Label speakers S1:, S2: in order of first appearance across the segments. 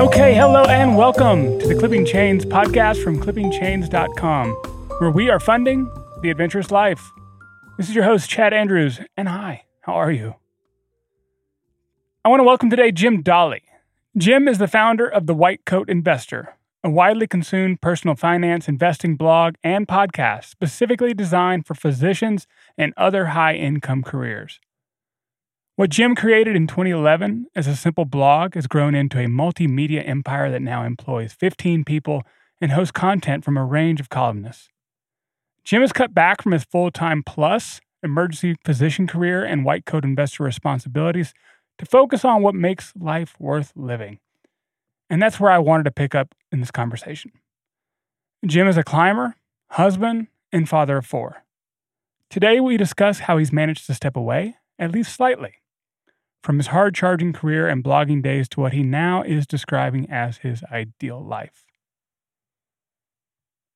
S1: Okay, hello and welcome to the Clipping Chains podcast from clippingchains.com, where we are funding the adventurous life. This is your host, Chad Andrews, and hi, how are you? I want to welcome today Jim Dahle. Jim is the founder of the White Coat Investor, a widely consumed personal finance investing blog and podcast specifically designed for physicians and other high income careers. What Jim created in 2011 as a simple blog has grown into a multimedia empire that now employs 15 people and hosts content from a range of columnists. Jim has cut back from his full time plus emergency physician career and white coat investor responsibilities to focus on what makes life worth living. And that's where I wanted to pick up in this conversation. Jim is a climber, husband, and father of four. Today, we discuss how he's managed to step away, at least slightly, from his hard charging career and blogging days to what he now is describing as his ideal life.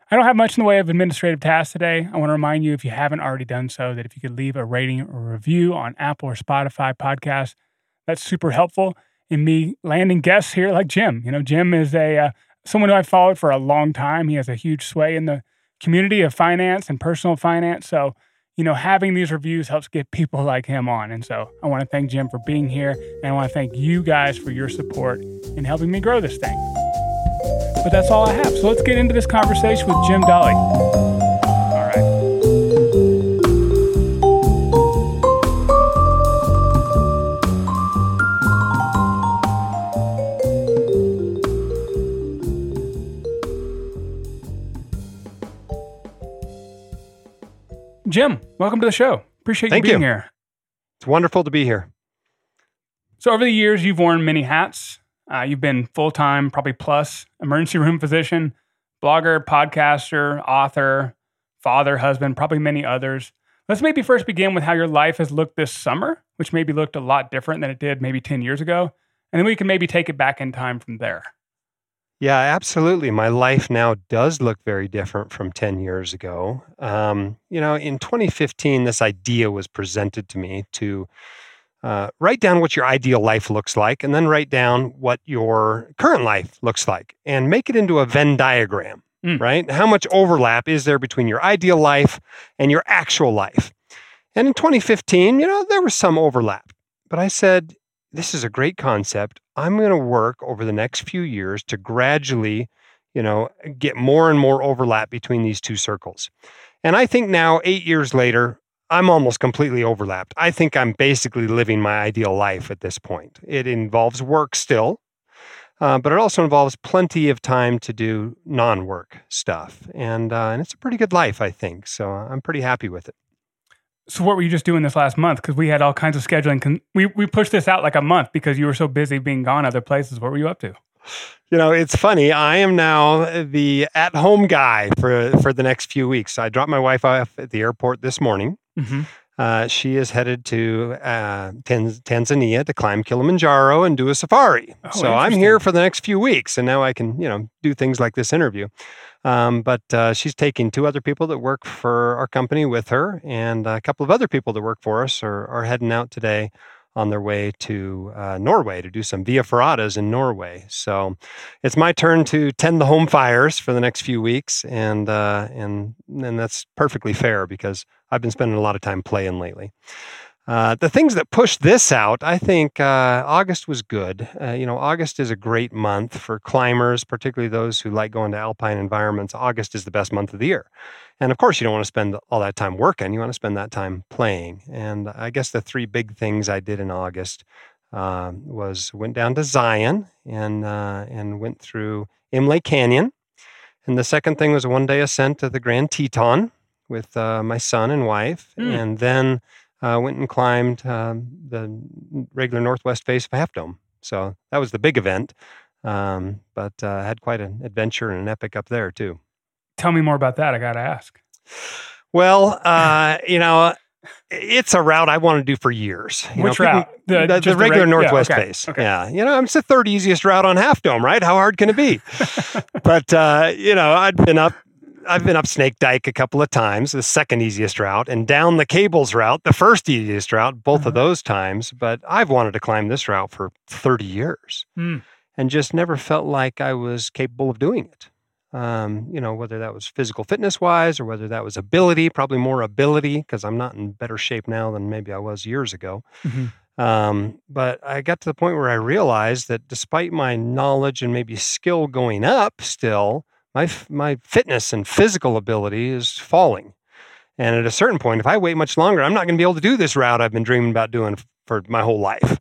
S1: I don't have much in the way of administrative tasks today. I want to remind you, if you haven't already done so, that if you could leave a rating or review on Apple or Spotify podcasts, that's super helpful in me landing guests here like Jim. You know, Jim is a uh, someone who I've followed for a long time. He has a huge sway in the community of finance and personal finance. So you know, having these reviews helps get people like him on. And so I want to thank Jim for being here. And I want to thank you guys for your support in helping me grow this thing. But that's all I have. So let's get into this conversation with Jim Dahle. Jim, welcome to the show. Appreciate
S2: Thank
S1: you being
S2: you.
S1: here.
S2: It's wonderful to be here.
S1: So, over the years, you've worn many hats. Uh, you've been full time, probably plus, emergency room physician, blogger, podcaster, author, father, husband, probably many others. Let's maybe first begin with how your life has looked this summer, which maybe looked a lot different than it did maybe 10 years ago. And then we can maybe take it back in time from there.
S2: Yeah, absolutely. My life now does look very different from 10 years ago. Um, you know, in 2015, this idea was presented to me to uh, write down what your ideal life looks like and then write down what your current life looks like and make it into a Venn diagram,
S1: Mm.
S2: right? How much overlap is there between your ideal life and your actual life? And in 2015, you know, there was some overlap. But I said, this is a great concept. I'm going to work over the next few years to gradually, you know, get more and more overlap between these two circles. And I think now, eight years later, I'm almost completely overlapped. I think I'm basically living my ideal life at this point. It involves work still, uh, but it also involves plenty of time to do non-work stuff, and uh, and it's a pretty good life, I think. So I'm pretty happy with it.
S1: So, what were you just doing this last month? Because we had all kinds of scheduling. Con- we, we pushed this out like a month because you were so busy being gone other places. What were you up to?
S2: You know, it's funny. I am now the at-home guy for for the next few weeks. I dropped my wife off at the airport this morning.
S1: Mm-hmm.
S2: Uh, she is headed to uh, Tanz- Tanzania to climb Kilimanjaro and do a safari.
S1: Oh,
S2: so I'm here for the next few weeks, and now I can, you know, do things like this interview. Um, but uh, she's taking two other people that work for our company with her, and a couple of other people that work for us are, are heading out today on their way to uh, Norway to do some Via Ferratas in Norway. So it's my turn to tend the home fires for the next few weeks, and uh, and and that's perfectly fair because I've been spending a lot of time playing lately. Uh, the things that pushed this out, I think uh, August was good. Uh, you know, August is a great month for climbers, particularly those who like going to alpine environments. August is the best month of the year. And of course, you don't want to spend all that time working. You want to spend that time playing. And I guess the three big things I did in August um, was went down to Zion and uh, and went through Imlay Canyon. And the second thing was a one day ascent to the Grand Teton with uh, my son and wife.
S1: Mm.
S2: And then uh, went and climbed um, the regular northwest face of Half Dome. So that was the big event. Um, but uh, had quite an adventure and an epic up there too.
S1: Tell me more about that. I got to ask.
S2: Well, uh, you know, it's a route I want to do for years. You
S1: Which
S2: know, people-
S1: route? The-
S2: The, the,
S1: the
S2: regular
S1: reg- yeah,
S2: Northwest
S1: okay,
S2: face.
S1: okay.
S2: Yeah. You know, it's the third easiest route on Half Dome, right? How hard can it be? but, uh, you know, I'd been up I've been up Snake Dike a couple of times, the second easiest route, and down the cables route, the first easiest route, both
S1: Uh-huh.
S2: of those times. But I've wanted to climb this route for 30 years
S1: Hmm.
S2: and just never felt like I was capable of doing it. Um, you know, whether that was physical fitness wise or whether that was ability, probably more ability because I'm not in better shape now than maybe I was years ago.
S1: Mhm.
S2: Um, but I got to the point where I realized that despite my knowledge and maybe skill going up still, my, my fitness and physical ability is falling. And at a certain point, if I wait much longer, I'm not going to be able to do this route I've been dreaming about doing for my whole life.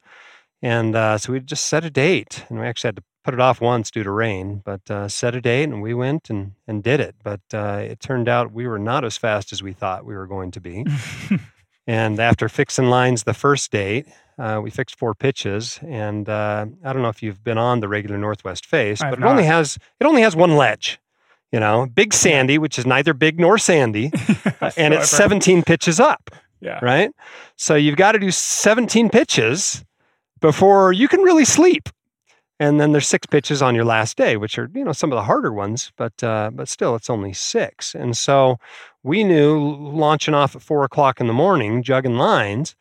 S2: And uh, so we just set a date, and we actually had to put it off once due to rain, but uh, set a date, and we went and, and did it. But uh, it turned out we were not as fast as we thought we were going to be. And after fixing lines the first date, uh, we fixed four pitches. And uh, I don't know if you've been on the regular Northwest face, but it only has it only has one ledge. You know, big sandy, which is neither big nor sandy, uh, and it's 17 pitches up,
S1: Yeah.
S2: right? So you've got to do 17 pitches before you can really sleep. And then there's six pitches on your last day, which are you know some of the harder ones, but uh, but still it's only six. And so we knew launching off at four o'clock in the morning, jugging lines,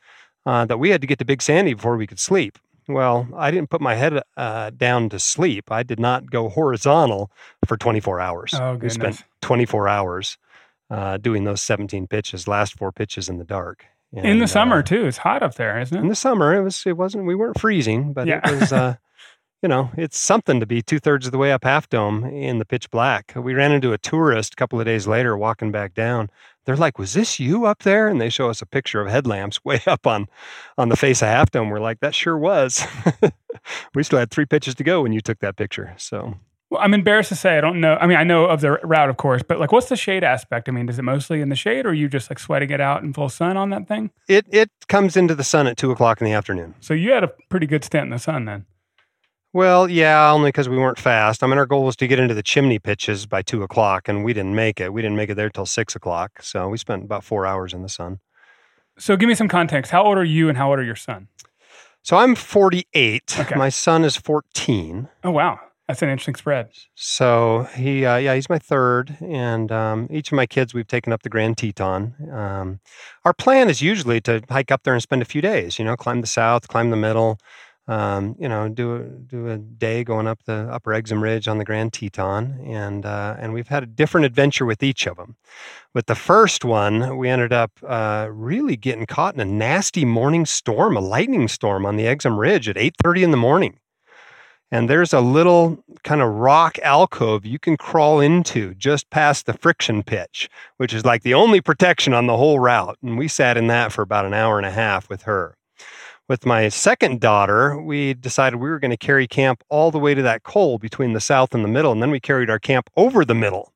S2: uh, that we had to get to Big Sandy before we could sleep. Well, I didn't put my head uh, down to sleep. I did not go horizontal for 24 hours.
S1: Oh,
S2: we spent 24 hours uh, doing those 17 pitches, last four pitches in the dark.
S1: In the summer
S2: uh,
S1: too. It's hot up there, isn't it?
S2: in the summer, it was it wasn't we weren't freezing, but
S1: Yeah.
S2: it was uh, you know it's something to be two thirds of the way up Half Dome in the pitch black. We ran into a tourist a couple of days later walking back down. They're like, "Was this you up there?" And they show us a picture of headlamps way up on on the face of Half Dome. We're like, "That sure was." we still had three pitches to go when you took that picture. So
S1: Well, I'm embarrassed to say I don't know. I mean, I know of the route, of course, but like, what's the shade aspect? I mean, is it mostly in the shade, or are you just like sweating it out in full sun on that thing?
S2: it it comes into the sun at two o'clock in the afternoon.
S1: So you had a pretty good stint in the sun then.
S2: Well, yeah, only because we weren't fast. I mean, our goal was to get into the chimney pitches by two o'clock, and we didn't make it. We didn't make it there till six o'clock. So we spent about four hours in the sun.
S1: So give me some context. How old are you, and how old are your son?
S2: So I'm 48.
S1: Okay.
S2: My son is 14.
S1: Oh wow, that's an interesting spread.
S2: So he, uh, yeah, he's my third, and um, each of my kids we've taken up the Grand Teton. Um, our plan is usually to hike up there and spend a few days. You know, climb the south, climb the middle. Um, you know, do a, do a day going up the Upper Exum Ridge on the Grand Teton, and uh, and we've had a different adventure with each of them. With the first one, we ended up uh, really getting caught in a nasty morning storm, a lightning storm on the Exum Ridge at 8:30 in the morning and there's a little kind of rock alcove you can crawl into just past the friction pitch, which is like the only protection on the whole route. And we sat in that for about an hour and a half with her. With my second daughter, we decided we were going to carry camp all the way to that col between the south and the middle, and then we carried our camp over the middle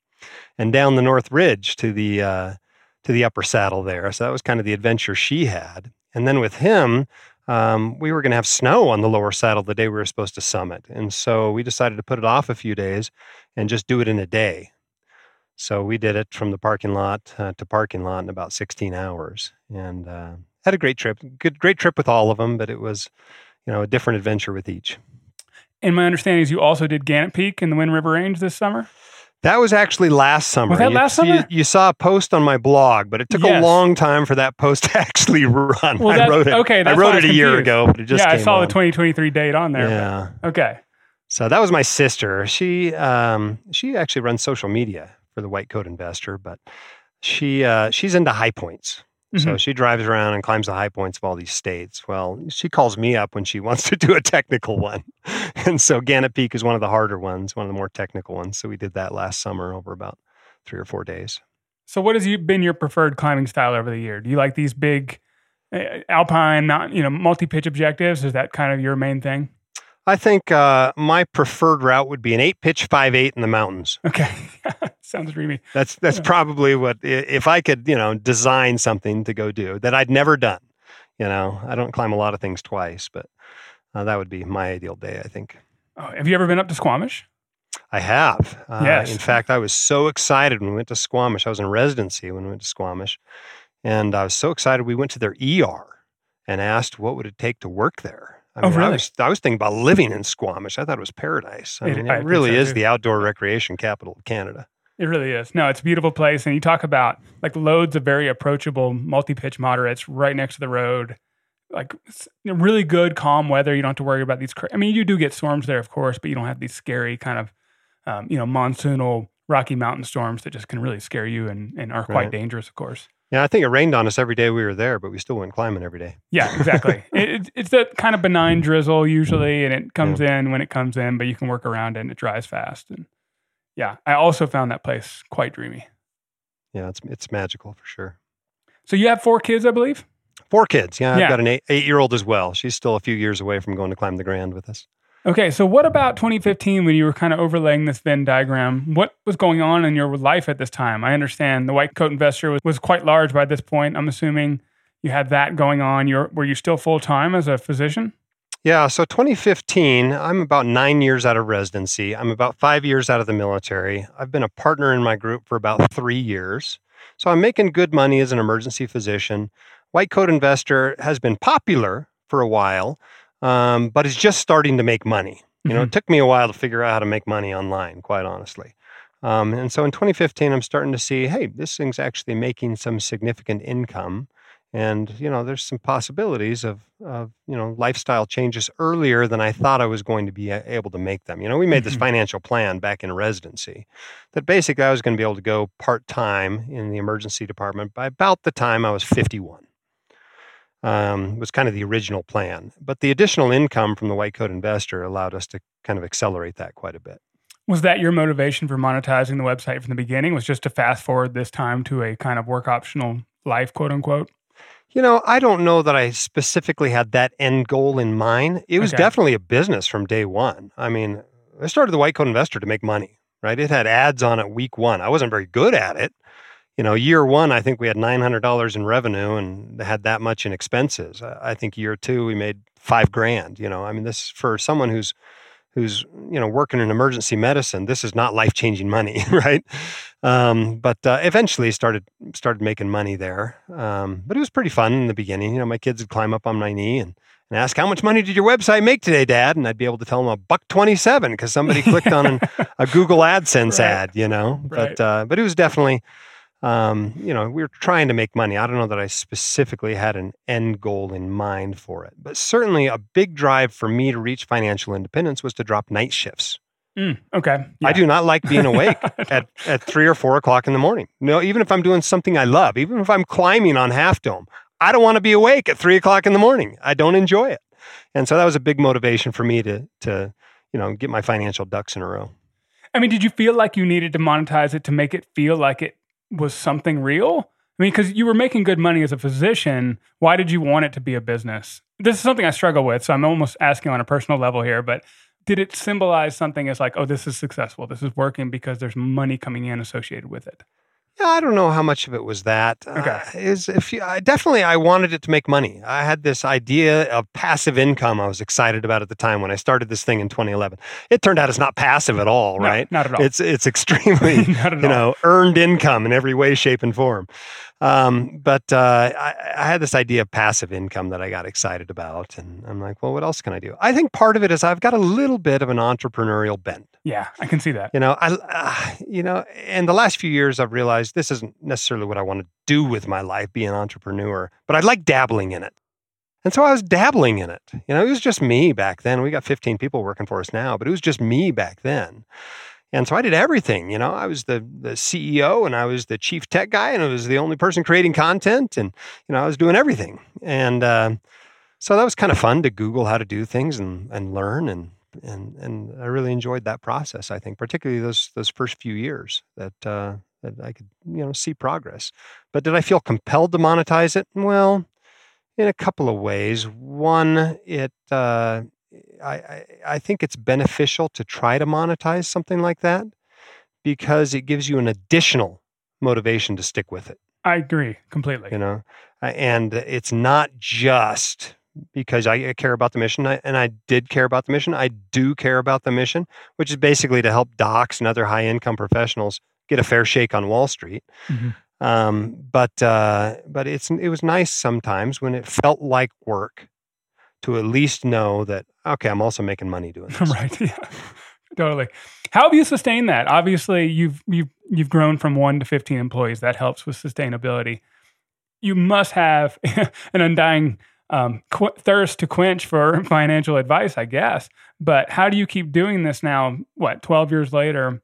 S2: and down the north ridge to the uh, to the upper saddle there. So that was kind of the adventure she had. And then with him, um, we were going to have snow on the lower saddle the day we were supposed to summit. And so we decided to put it off a few days and just do it in a day. So we did it from the parking lot uh, to parking lot in about 16 hours and uh, had a great trip. Good, great trip with all of them, but it was, you know, a different adventure with each.
S1: And my understanding is you also did Gannett Peak in the Wind River Range this summer.
S2: That was actually last summer.
S1: Was that
S2: You-
S1: last
S2: you-
S1: summer?
S2: You, saw a post on my blog, but it took
S1: Yes.
S2: a long time for that post to actually run.
S1: Well,
S2: I wrote it.
S1: okay,
S2: I wrote it a year ago, but it just
S1: yeah, I saw the 2023 date on there.
S2: Yeah.
S1: but- Okay.
S2: So that was my sister. She um, she actually runs social media for the White Coat Investor, but she uh, she's into high points. So
S1: Mhm.
S2: she drives around and climbs the high points of all these states. Well, she calls me up when she wants to do a technical one. And so Gannett Peak is one of the harder ones, one of the more technical ones. So we did that last summer over about three or four days.
S1: So, what has you been your preferred climbing style over the year? Do you like these big uh, alpine, not you know, multi-pitch objectives? Is that kind of your main thing?
S2: I think uh, my preferred route would be an eight pitch five eight in the mountains.
S1: Okay, sounds dreamy.
S2: That's that's
S1: Yeah.
S2: probably what if I could, you know, design something to go do that I'd never done. You know, I don't climb a lot of things twice, but uh, that would be my ideal day. I think
S1: Oh, have you ever been up to Squamish?
S2: I have. Uh,
S1: Yes.
S2: In fact, I was so excited when we went to Squamish. I was in residency when we went to Squamish, and I was so excited. We went to their ER and asked what would it take to work there. I
S1: Oh,
S2: mean, I
S1: really?
S2: was I was thinking about living in Squamish. I thought it was paradise. I
S1: It-
S2: mean, it
S1: think
S2: really
S1: so,
S2: is
S1: too.
S2: the outdoor recreation capital of Canada.
S1: It really is. No, it's a beautiful place. And you talk about like loads of very approachable multi pitch moderates right next to the road. Like really good, calm weather. You don't have to worry about these. Cra- I mean, you do get storms there, of course, but you don't have these scary kind of, um, you know, monsoonal Rocky Mountain storms that just can really scare you and, and are quite right. dangerous, of course.
S2: Yeah, I think it rained on us every day we were there, but we still went climbing every day.
S1: Yeah, exactly. it, it's that kind of benign mm-hmm. drizzle mm-hmm. usually, and it comes yeah. in when it comes in, but you can work around it and it dries fast. And yeah, I also found that place quite dreamy.
S2: Yeah, it's it's magical for sure.
S1: So you have four kids, I believe.
S2: Four kids. Yeah, I've yeah. got an eight, eight year old as well. She's still a few years away from going to climb the Grand with us.
S1: Okay, so what about 2015 when you were kind of overlaying this Venn diagram? What was going on in your life at this time? I understand the white coat investor was, was quite large by this point. I'm assuming you had that going on. You're, were you still full time as a physician?
S2: Yeah, so 2015, I'm about nine years out of residency. I'm about five years out of the military. I've been a partner in my group for about three years. So I'm making good money as an emergency physician. White coat investor has been popular for a while, um, but it's just starting to make money. You know, mm-hmm. it took me a while to figure out how to make money online, quite honestly. Um, and so in 2015, I'm starting to see, hey, this thing's actually making some significant income. And, you know, there's some possibilities of, of, you know, lifestyle changes earlier than I thought I was going to be able to make them. You know, we made this mm-hmm. financial plan back in residency that basically I was going to be able to go part time in the emergency department by about the time I was 51 um, was kind of the original plan. But the additional income from the white coat investor allowed us to kind of accelerate that quite a bit.
S1: Was that your motivation for monetizing the website from the beginning? Was just to fast forward this time to a kind of work optional life, quote unquote?
S2: You know, I don't know that I specifically had that end goal in mind. It was okay. definitely a business from day one. I mean, I started the white coat investor to make money, right? It had ads on it week one. I wasn't very good at it you know, year one, I think we had nine hundred dollars in revenue and had that much in expenses. I think year two, we made five grand. You know, I mean, this for someone who's who's you know working in emergency medicine, this is not life changing money, right? Um, but uh, eventually started started making money there. Um, but it was pretty fun in the beginning. You know, my kids would climb up on my knee and and ask how much money did your website make today, Dad? And I'd be able to tell them a buck twenty-seven because somebody clicked on an, a Google AdSense right. ad, you know. Right. But uh, but it was definitely um, you know, we were trying to make money. I don't know that I specifically had an end goal in mind for it, but certainly a big drive for me to reach financial independence was to drop night shifts.
S1: Mm, okay.
S2: Yeah. I do not like being awake at, at three or four o'clock in the morning. No, even if I'm doing something I love, even if I'm climbing on Half Dome, I don't want to be awake at three o'clock in the morning. I don't enjoy it. And so that was a big motivation for me to, to, you know, get my financial ducks in a row.
S1: I mean, did you feel like you needed to monetize it to make it feel like it was something real? I mean, because you were making good money as a physician, why did you want it to be a business? This is something I struggle with, so I'm almost asking on a personal level here, but did it symbolize something as like, oh, this is successful, this is working because there's money coming in associated with it?
S2: Yeah, I don't know how much of it was that. Okay. Uh, is if you, I, definitely I wanted it to make money. I had this idea of passive income I was excited about at the time when I started this thing in 2011. It turned out it's not passive at all,
S1: no,
S2: right?
S1: Not at all.
S2: It's it's extremely you know earned income in every way, shape, and form. Um, but uh, I, I, had this idea of passive income that I got excited about, and I'm like, well, what else can I do? I think part of it is I've got a little bit of an entrepreneurial bent.
S1: Yeah, I can see that.
S2: You know, I, uh, you know, in the last few years, I've realized this isn't necessarily what I want to do with my life, be an entrepreneur, but I like dabbling in it. And so I was dabbling in it. You know, it was just me back then. We got 15 people working for us now, but it was just me back then. And so I did everything. You know, I was the the CEO and I was the chief tech guy and I was the only person creating content and you know I was doing everything. And uh, so that was kind of fun to Google how to do things and and learn and and and I really enjoyed that process. I think particularly those those first few years that uh, that I could you know see progress. But did I feel compelled to monetize it? Well, in a couple of ways. One, it uh, I, I, think it's beneficial to try to monetize something like that because it gives you an additional motivation to stick with it.
S1: I agree completely.
S2: You know, and it's not just because I care about the mission, and I did care about the mission. I do care about the mission, which is basically to help docs and other high income professionals get a fair shake on Wall Street. Mm-hmm. Um, but uh, but it's it was nice sometimes when it felt like work to at least know that okay, I'm also making money doing this.
S1: right. Yeah. totally. How have you sustained that? Obviously, you've you've you've grown from one to fifteen employees. That helps with sustainability. You must have an undying um, qu- thirst to quench for financial advice, I guess. But how do you keep doing this now? What twelve years later?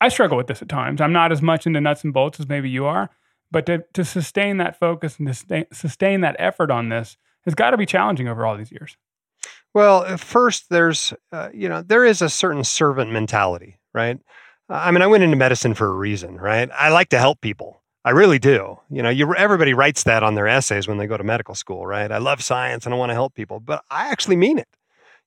S1: I struggle with this at times. I'm not as much into nuts and bolts as maybe you are, but to to sustain that focus and to sustain that effort on this has got to be challenging over all these years.
S2: Well, first, there's, uh, you know, there is a certain servant mentality, right? I mean, I went into medicine for a reason, right? I like to help people. I really do. You know, you, everybody writes that on their essays when they go to medical school, right? I love science and I want to help people, but I actually mean it.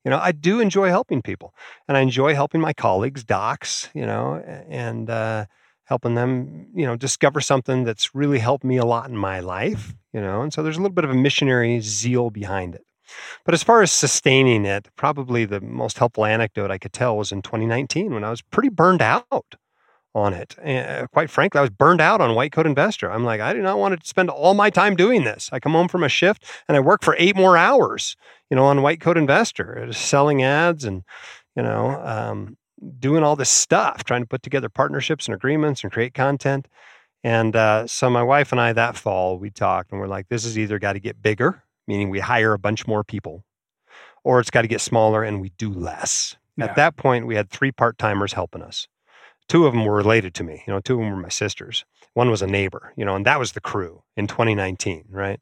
S2: You know, I do enjoy helping people and I enjoy helping my colleagues, docs, you know, and uh, helping them, you know, discover something that's really helped me a lot in my life, you know, and so there's a little bit of a missionary zeal behind it. But as far as sustaining it, probably the most helpful anecdote I could tell was in 2019 when I was pretty burned out on it. And quite frankly, I was burned out on White Coat Investor. I'm like, I do not want to spend all my time doing this. I come home from a shift and I work for eight more hours, you know, on White Coat Investor, selling ads and, you know, um, doing all this stuff, trying to put together partnerships and agreements and create content. And uh, so my wife and I that fall, we talked and we're like, this has either got to get bigger meaning we hire a bunch more people, or it's got to get smaller and we do less. Yeah. At that point, we had three part timers helping us. Two of them were related to me. You know, two of them were my sisters. One was a neighbor. You know, and that was the crew in 2019, right?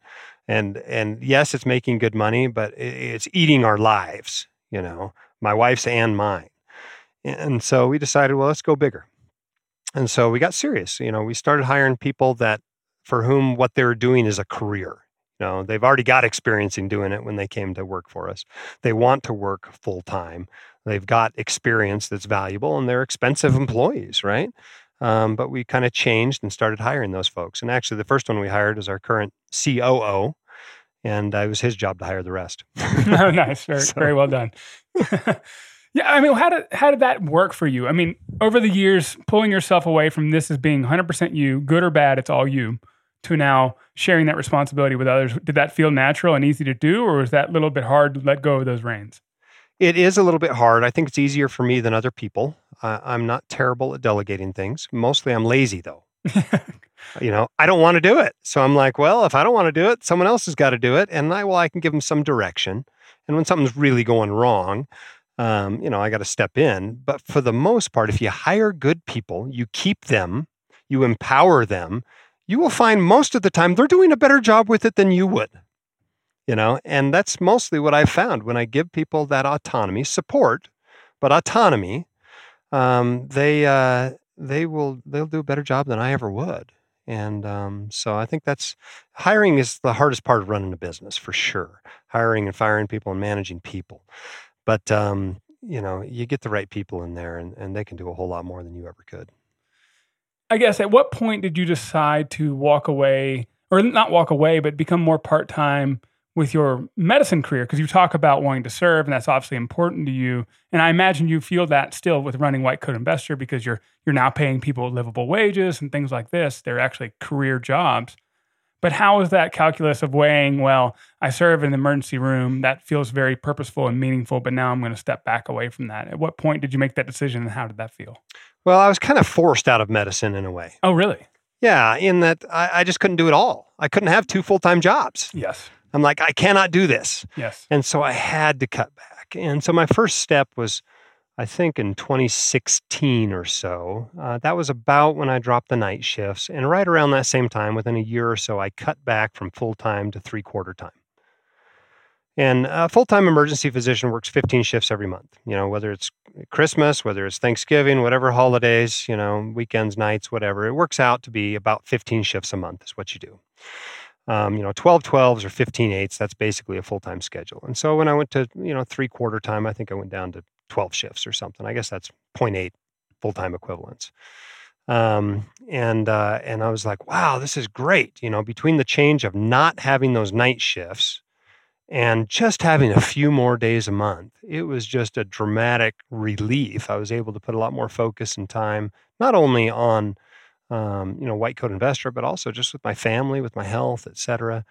S2: And and yes, it's making good money, but it's eating our lives. You know, my wife's and mine. And so we decided, well, let's go bigger. And so we got serious. You know, we started hiring people that for whom what they were doing is a career. You know, they've already got experience in doing it when they came to work for us. They want to work full time. They've got experience that's valuable and they're expensive employees, right? Um, but we kind of changed and started hiring those folks. And actually, the first one we hired is our current COO, and uh, it was his job to hire the rest.
S1: oh, nice, very, so. very well done. yeah, I mean, how did how did that work for you? I mean, over the years, pulling yourself away from this as being 100% you, good or bad, it's all you to now sharing that responsibility with others. Did that feel natural and easy to do, or was that a little bit hard to let go of those reins?
S2: It is a little bit hard. I think it's easier for me than other people. Uh, I'm not terrible at delegating things. Mostly I'm lazy though. you know, I don't want to do it. So I'm like, well, if I don't want to do it, someone else has got to do it. And I, well, I can give them some direction. And when something's really going wrong, um, you know, I got to step in. But for the most part, if you hire good people, you keep them, you empower them, you will find most of the time they're doing a better job with it than you would. You know, and that's mostly what I've found when I give people that autonomy, support, but autonomy. Um, they uh, they will they'll do a better job than I ever would. And um, so I think that's hiring is the hardest part of running a business for sure. Hiring and firing people and managing people. But um, you know, you get the right people in there and, and they can do a whole lot more than you ever could.
S1: I guess at what point did you decide to walk away, or not walk away, but become more part time with your medicine career? Because you talk about wanting to serve, and that's obviously important to you. And I imagine you feel that still with running White Coat Investor because you're you're now paying people livable wages and things like this. They're actually career jobs. But how is that calculus of weighing, well, I serve in the emergency room, that feels very purposeful and meaningful, but now I'm going to step back away from that? At what point did you make that decision and how did that feel?
S2: Well, I was kind of forced out of medicine in a way.
S1: Oh, really?
S2: Yeah, in that I, I just couldn't do it all. I couldn't have two full time jobs.
S1: Yes.
S2: I'm like, I cannot do this.
S1: Yes.
S2: And so I had to cut back. And so my first step was, I think, in 2016 or so. Uh, that was about when I dropped the night shifts. And right around that same time, within a year or so, I cut back from full time to three quarter time. And a full time emergency physician works 15 shifts every month, you know, whether it's Christmas, whether it's Thanksgiving, whatever holidays, you know, weekends, nights, whatever. It works out to be about 15 shifts a month, is what you do. Um, you know, 12 12s or 15 eights, that's basically a full time schedule. And so when I went to, you know, three quarter time, I think I went down to 12 shifts or something. I guess that's 0.8 full time equivalents. Um, and uh, and I was like, wow, this is great. You know, between the change of not having those night shifts and just having a few more days a month, it was just a dramatic relief. I was able to put a lot more focus and time, not only on, um, you know, white coat investor, but also just with my family, with my health, et cetera.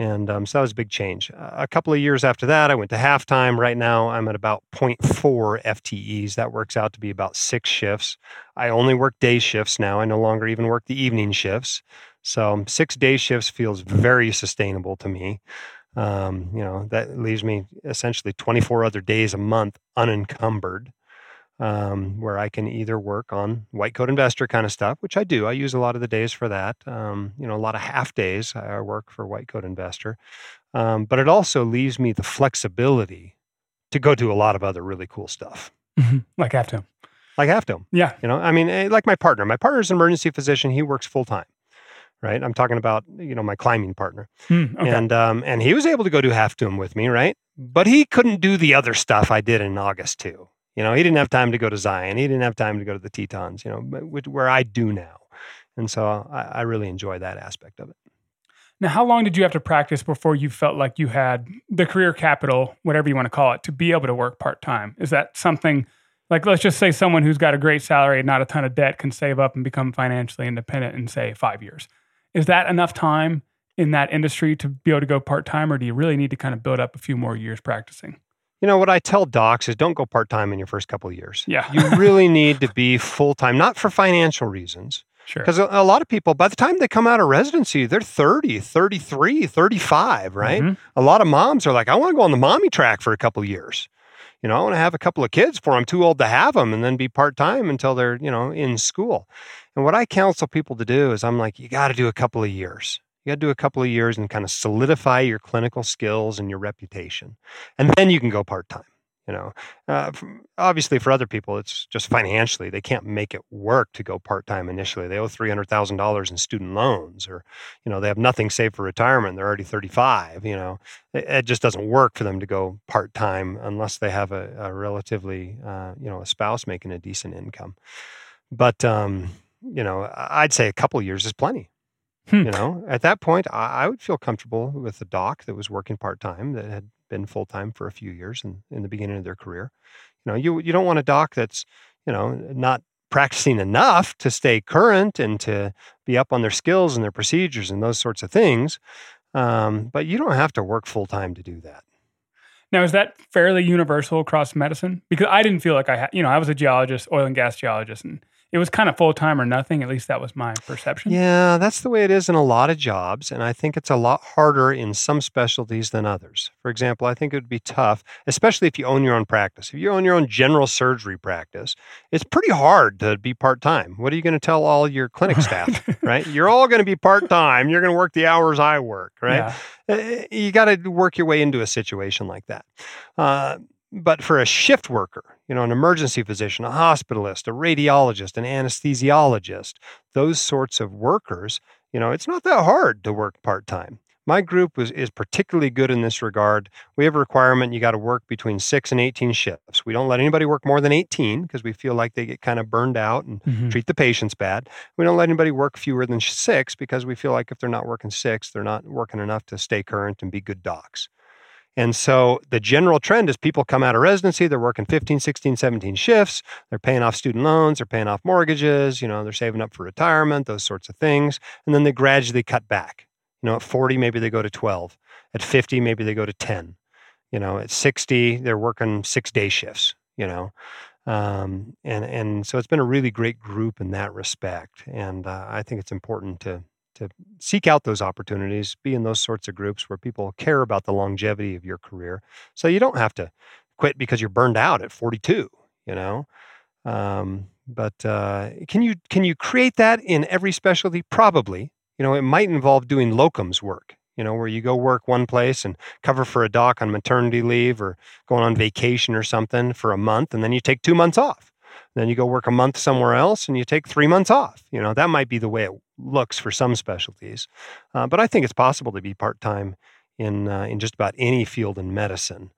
S2: And um, so that was a big change. a couple of years after that, I went to halftime. Right now, I'm at about 0.4 FTEs. That works out to be about six shifts. I only work day shifts now. I no longer even work the evening shifts. So six day shifts feels very sustainable to me. Um, you know, that leaves me essentially 24 other days a month unencumbered um, where I can either work on white coat investor kind of stuff, which I do. I use a lot of the days for that. Um, you know, a lot of half days I work for white coat investor, um, but it also leaves me the flexibility to go do a lot of other really cool stuff, like
S1: mm-hmm. like Half Dome.
S2: Like Half Dome.
S1: Yeah.
S2: You know, I mean, eh, like my partner. My partner's an emergency physician. He works full time right? I'm talking about you know my climbing partner,
S1: mm, okay.
S2: and um, and he was able to go do Half Dome with me, right? But he couldn't do the other stuff I did in August too. You know, he didn't have time to go to Zion. He didn't have time to go to the Tetons, you know, where I do now. And so I, I really enjoy that aspect of it.
S1: Now, how long did you have to practice before you felt like you had the career capital, whatever you want to call it, to be able to work part time? Is that something like, let's just say someone who's got a great salary and not a ton of debt can save up and become financially independent in, say, five years? Is that enough time in that industry to be able to go part time, or do you really need to kind of build up a few more years practicing?
S2: You know, what I tell docs is don't go part time in your first couple of years.
S1: Yeah.
S2: you really need to be full time, not for financial reasons.
S1: Sure.
S2: Because a, a, lot of people, by the time they come out of residency, they're 30, 33, 35, right? Mm-hmm. A lot of moms are like, I want to go on the mommy track for a couple of years. You know, I want to have a couple of kids before I'm too old to have them and then be part time until they're, you know, in school. And what I counsel people to do is I'm like, you got to do a couple of years. You got to do a couple of years and kind of solidify your clinical skills and your reputation. And then you can go part time. You know, uh, obviously for other people, it's just financially they can't make it work to go part time initially. They owe three hundred thousand dollars in student loans, or you know they have nothing saved for retirement. They're already thirty five. You know, it, it, just doesn't work for them to go part time unless they have a, a relatively uh, you know a spouse making a decent income. But um, you know, I'd say a couple years is plenty. Hmm. You know, at that point, I, I, would feel comfortable with a doc that was working part time that had been full time for a few years in, in the beginning of their career. You know, you you don't want a doc that's you know not practicing enough to stay current and to be up on their skills and their procedures and those sorts of things. Um, but you don't have to work full time to do that.
S1: Now, is that fairly universal across medicine? Because I didn't feel like I had, you know, I was a geologist, oil and gas geologist, and it was kind of full time or nothing. At least that was my perception.
S2: Yeah, that's the way it is in a lot of jobs. And I think it's a lot harder in some specialties than others. For example, I think it would be tough, especially if you own your own practice. If you own your own general surgery practice, it's pretty hard to be part time. What are you going to tell all your clinic staff, right? You're all going to be part time. You're going to work the hours I work, right? Yeah. Uh, you got to work your way into a situation like that. Uh, but for a shift worker, you know, an emergency physician, a hospitalist, a radiologist, an anesthesiologist, those sorts of workers, you know, it's not that hard to work part time. My group was, is particularly good in this regard. We have a requirement you got to work between six and 18 shifts. We don't let anybody work more than 18 because we feel like they get kind of burned out and mm-hmm. treat the patients bad. We don't let anybody work fewer than six because we feel like if they're not working six, they're not working enough to stay current and be good docs. And so the general trend is people come out of residency, they're working 15, 16, 17 shifts, they're paying off student loans, they're paying off mortgages, you know, they're saving up for retirement, those sorts of things. And then they gradually cut back. You know, at 40, maybe they go to 12. At 50, maybe they go to 10. You know, at 60, they're working six day shifts, you know. Um, and and so it's been a really great group in that respect, and uh, I think it's important to to seek out those opportunities, be in those sorts of groups where people care about the longevity of your career. So you don't have to quit because you're burned out at 42, you know. Um, but uh, can you can you create that in every specialty? Probably. You know, it might involve doing locums work. You know, where you go work one place and cover for a doc on maternity leave or going on vacation or something for a month, and then you take two months off. Then you go work a month somewhere else and you take three months off. You know, that might be the way it looks for some specialties. Uh, but I think it's possible to be part time in, uh, in just about any field in medicine.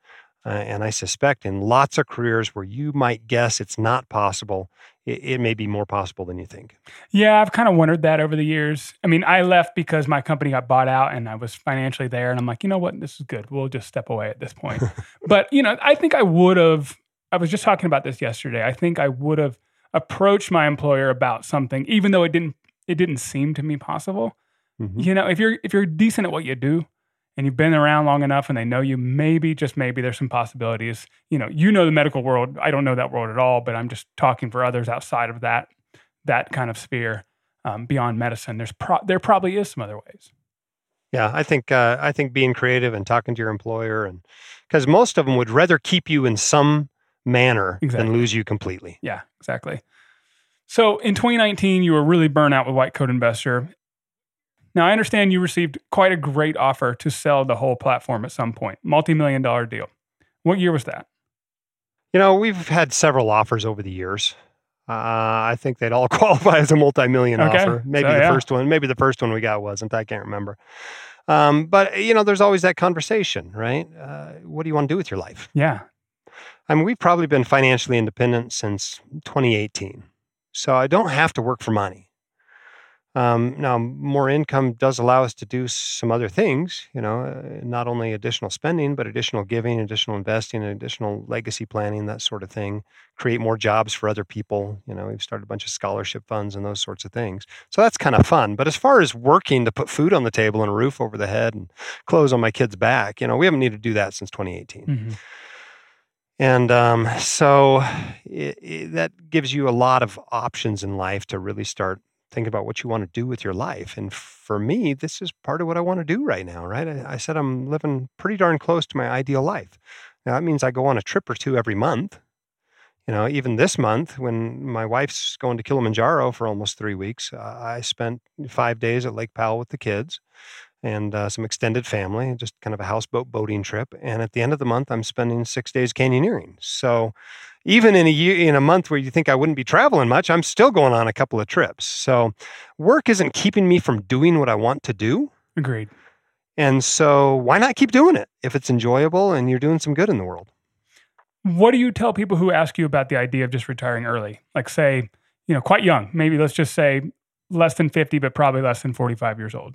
S2: Uh, and I suspect in lots of careers where you might guess it's not possible, it, it, may be more possible than you think.
S1: Yeah, I've kind of wondered that over the years. I mean, I left because my company got bought out and I was financially there. And I'm like, you know what? This is good. We'll just step away at this point. but, you know, I think I would have I was just talking about this yesterday. I think I would have approached my employer about something, even though it didn't it didn't seem to me possible. Mm-hmm. You know, if you're if you're decent at what you do, and you've been around long enough and they know you, maybe, just maybe, there's some possibilities. You know, you know the medical world. I don't know that world at all, but I'm just talking for others outside of that that kind of sphere um, beyond medicine. There's pro- there probably is some other ways.
S2: Yeah, I think uh, I think being creative and talking to your employer, and because most of them would rather keep you in some manner
S1: Exactly.
S2: than lose you completely.
S1: Yeah, exactly. So in 2019, you were really burnt out with White Coat Investor. Now, I understand you received quite a great offer to sell the whole platform at some point, multi million dollar deal. What year was that?
S2: You know, we've had several offers over the years. Uh, I think they'd all qualify as a multi-million
S1: Okay,
S2: offer. Maybe
S1: so,
S2: the
S1: yeah.
S2: first one, maybe the first one we got wasn't. I can't remember. Um, but you know, there's always that conversation, right? Uh, what do you want to do with your life?
S1: Yeah.
S2: I mean, we've probably been financially independent since 2018, so I don't have to work for money. Um, now, more income does allow us to do some other things, you know, uh, not only additional spending, but additional giving, additional investing, additional legacy planning, that sort of thing. Create more jobs for other people. You know, we've started a bunch of scholarship funds and those sorts of things. So that's kind of fun. But as far as working to put food on the table and a roof over the head and clothes on my kids' back, you know, we haven't needed to do that since 2018.
S1: Mhm.
S2: And um, so it, it, that gives you a lot of options in life to really start thinking about what you want to do with your life. And for me, this is part of what I want to do right now, right? I, I said I'm living pretty darn close to my ideal life. Now, that means I go on a trip or two every month. You know, even this month, when my wife's going to Kilimanjaro for almost three weeks, uh, I spent five days at Lake Powell with the kids and uh, some extended family, just kind of a houseboat boating trip. And at the end of the month, I'm spending six days canyoneering. So even in a year, in a month where you think I wouldn't be traveling much, I'm still going on a couple of trips. So work isn't keeping me from doing what I want to do.
S1: Agreed.
S2: And so why not keep doing it if it's enjoyable and you're doing some good in the world?
S1: What do you tell people who ask you about the idea of just retiring early? Like, say, you know, quite young, maybe let's just say less than 50, but probably less than 45 years old.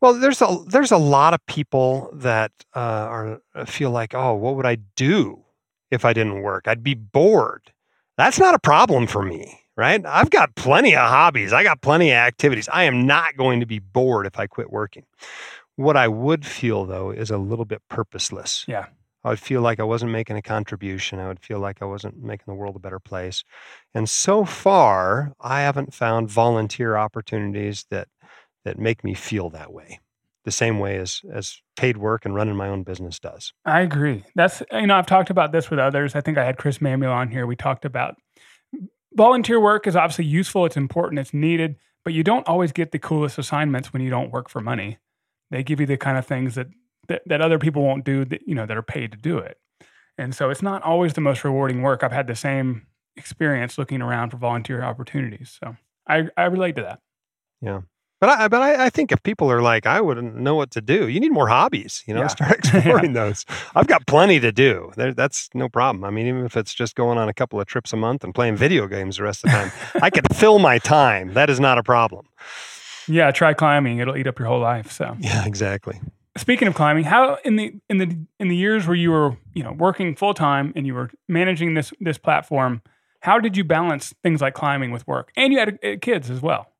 S2: Well, there's a there's a lot of people that uh, are feel like, oh, what would I do if I didn't work? I'd be bored. That's not a problem for me, right? I've got plenty of hobbies. I got plenty of activities. I am not going to be bored if I quit working. What I would feel though is a little bit purposeless.
S1: Yeah.
S2: I would feel like I wasn't making a contribution. I would feel like I wasn't making the world a better place. And so far, I haven't found volunteer opportunities that that make me feel that way. The same way as as paid work and running my own business does.
S1: I agree. That's you know I've talked about this with others. I think I had Chris Mamula on here. We talked about volunteer work is obviously useful. It's important. It's needed, but you don't always get the coolest assignments when you don't work for money. They give you the kind of things that that, that other people won't do. That you know that are paid to do it, and so it's not always the most rewarding work. I've had the same experience looking around for volunteer opportunities. So I I relate to that.
S2: Yeah. But I but I, I think if people are like, I wouldn't know what to do, you need more hobbies, you know,
S1: Yeah.
S2: start exploring those. I've got plenty to do. There, that's no problem. I mean, even if it's just going on a couple of trips a month and playing video games the rest of the time, I could fill my time. That is not a problem.
S1: Yeah, try climbing. It'll eat up your whole life. So
S2: Yeah, exactly.
S1: speaking of climbing, how in the in the in the years where you were you know working full time and you were managing this this platform, how did you balance things like climbing with work? And you had uh, kids as well.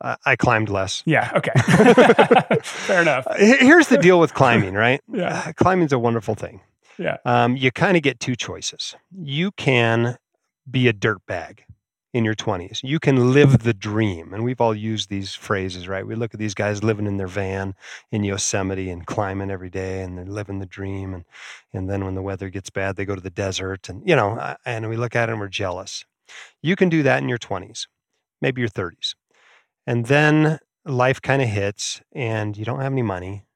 S2: I, climbed less.
S1: Yeah. Okay. Fair enough.
S2: Uh, Here's the deal with climbing, right?
S1: Yeah.
S2: Uh, Climbing's a wonderful thing.
S1: Yeah.
S2: Um, you kind of get two choices. You can be a dirt bag in your 20s. You can live the dream. And we've all used these phrases, right? We look at these guys living in their van in Yosemite and climbing every day and they're living the dream. And, and then when the weather gets bad, they go to the desert. And, you know, uh, and we look at it and we're jealous. You can do that in your 20s, maybe your 30s. And then life kind of hits and you don't have any money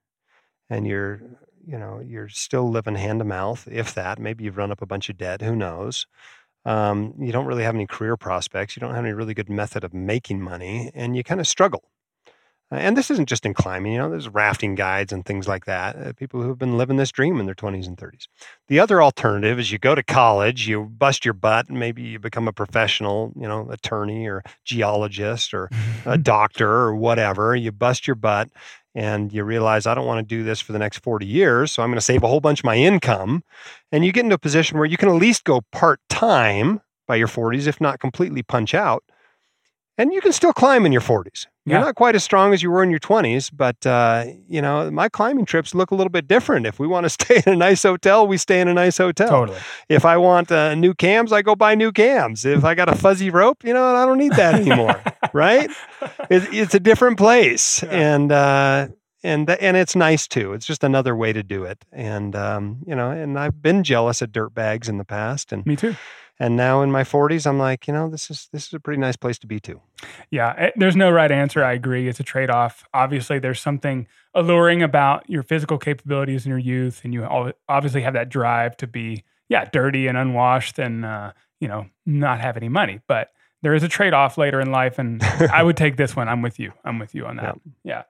S2: and you're you know you're still living hand to mouth if that maybe you've run up a bunch of debt who knows? Um, you don't really have any career prospects you don't have any really good method of making money and you kind of struggle and this isn't just in climbing you know there's rafting guides and things like that uh, people who have been living this dream in their 20s and 30s the other alternative is you go to college you bust your butt and maybe you become a professional you know attorney or geologist or a doctor or whatever. You bust your butt and you realize I don't want to do this for the next 40 years. So I'm going to save a whole bunch of my income. And you get into a position where you can at least go part time by your 40s, if not completely punch out. And you can still climb in your 40s You're
S1: Yeah.
S2: not quite as strong as you were in your 20s, but uh, you know, my climbing trips look a little bit different. If we want to stay in a nice hotel, we stay in a nice hotel.
S1: Totally.
S2: If I want uh, new cams, I go buy new cams. If I got a fuzzy rope, you know, I don't need that anymore, right? It, it's a different place,
S1: Yeah.
S2: and uh, and th- and it's nice too. It's just another way to do it, and um, you know, and I've been jealous of dirt bags in the past, and
S1: Me too.
S2: And now in my 40s, I'm like, you know, this is this is a pretty nice place to be too.
S1: Yeah, eh, there's no right answer. I agree. It's a trade off. Obviously, there's something alluring about your physical capabilities in your youth, and you obviously have that drive to be, yeah, dirty and unwashed and, uh, you know, not have any money. But there is a trade off later in life, and I would take this one. I'm with you. I'm with you on that. Yeah.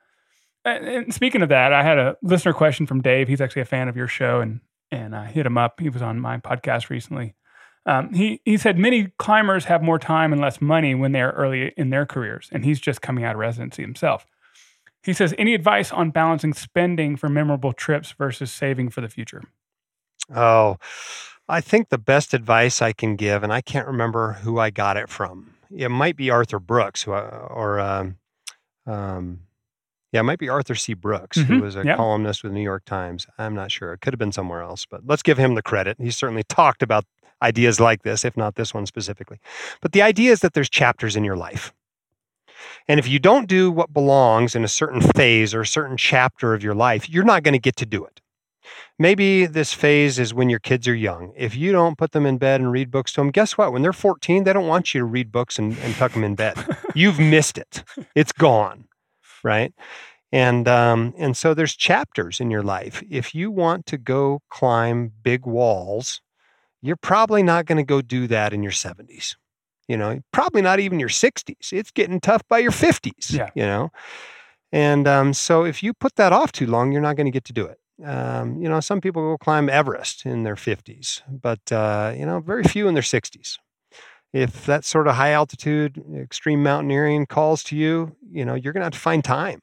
S1: And, and speaking of that, I had a listener question from Dave. He's actually a fan of your show, and and I hit him up. He was on my podcast recently. Um, he he said many climbers have more time and less money when they're early in their careers, and he's just coming out of residency himself. He says, any advice on balancing spending for memorable trips versus saving for the future?
S2: Oh, I think the best advice I can give, and I can't remember who I got it from. It might be Arthur Brooks, who, I- or um, um, yeah, it might be Arthur C. Brooks, who
S1: Mhm,
S2: was a
S1: yeah.
S2: columnist with the New York Times. I'm not sure; it could have been somewhere else, but let's give him the credit. He certainly talked about ideas like this, if not this one specifically. But the idea is that there's chapters in your life. And if you don't do what belongs in a certain phase or a certain chapter of your life, you're not going to get to do it. Maybe this phase is when your kids are young. If you don't put them in bed and read books to them, guess what? When they're 14, they don't want you to read books and, and tuck them in bed. You've missed it. It's gone, right? And um, and so there's chapters in your life. If you want to go climb big walls, you're probably not going to go do that in your 70s. You know, probably not even your 60s. It's getting tough by your 50s.
S1: Yeah.
S2: You know, and um, so if you put that off too long, you're not going to get to do it. Um, you know, some people will climb Everest in their 50s, but uh, you know, very few in their 60s. If that sort of high altitude, extreme mountaineering calls to you, you know, you're going to have to find time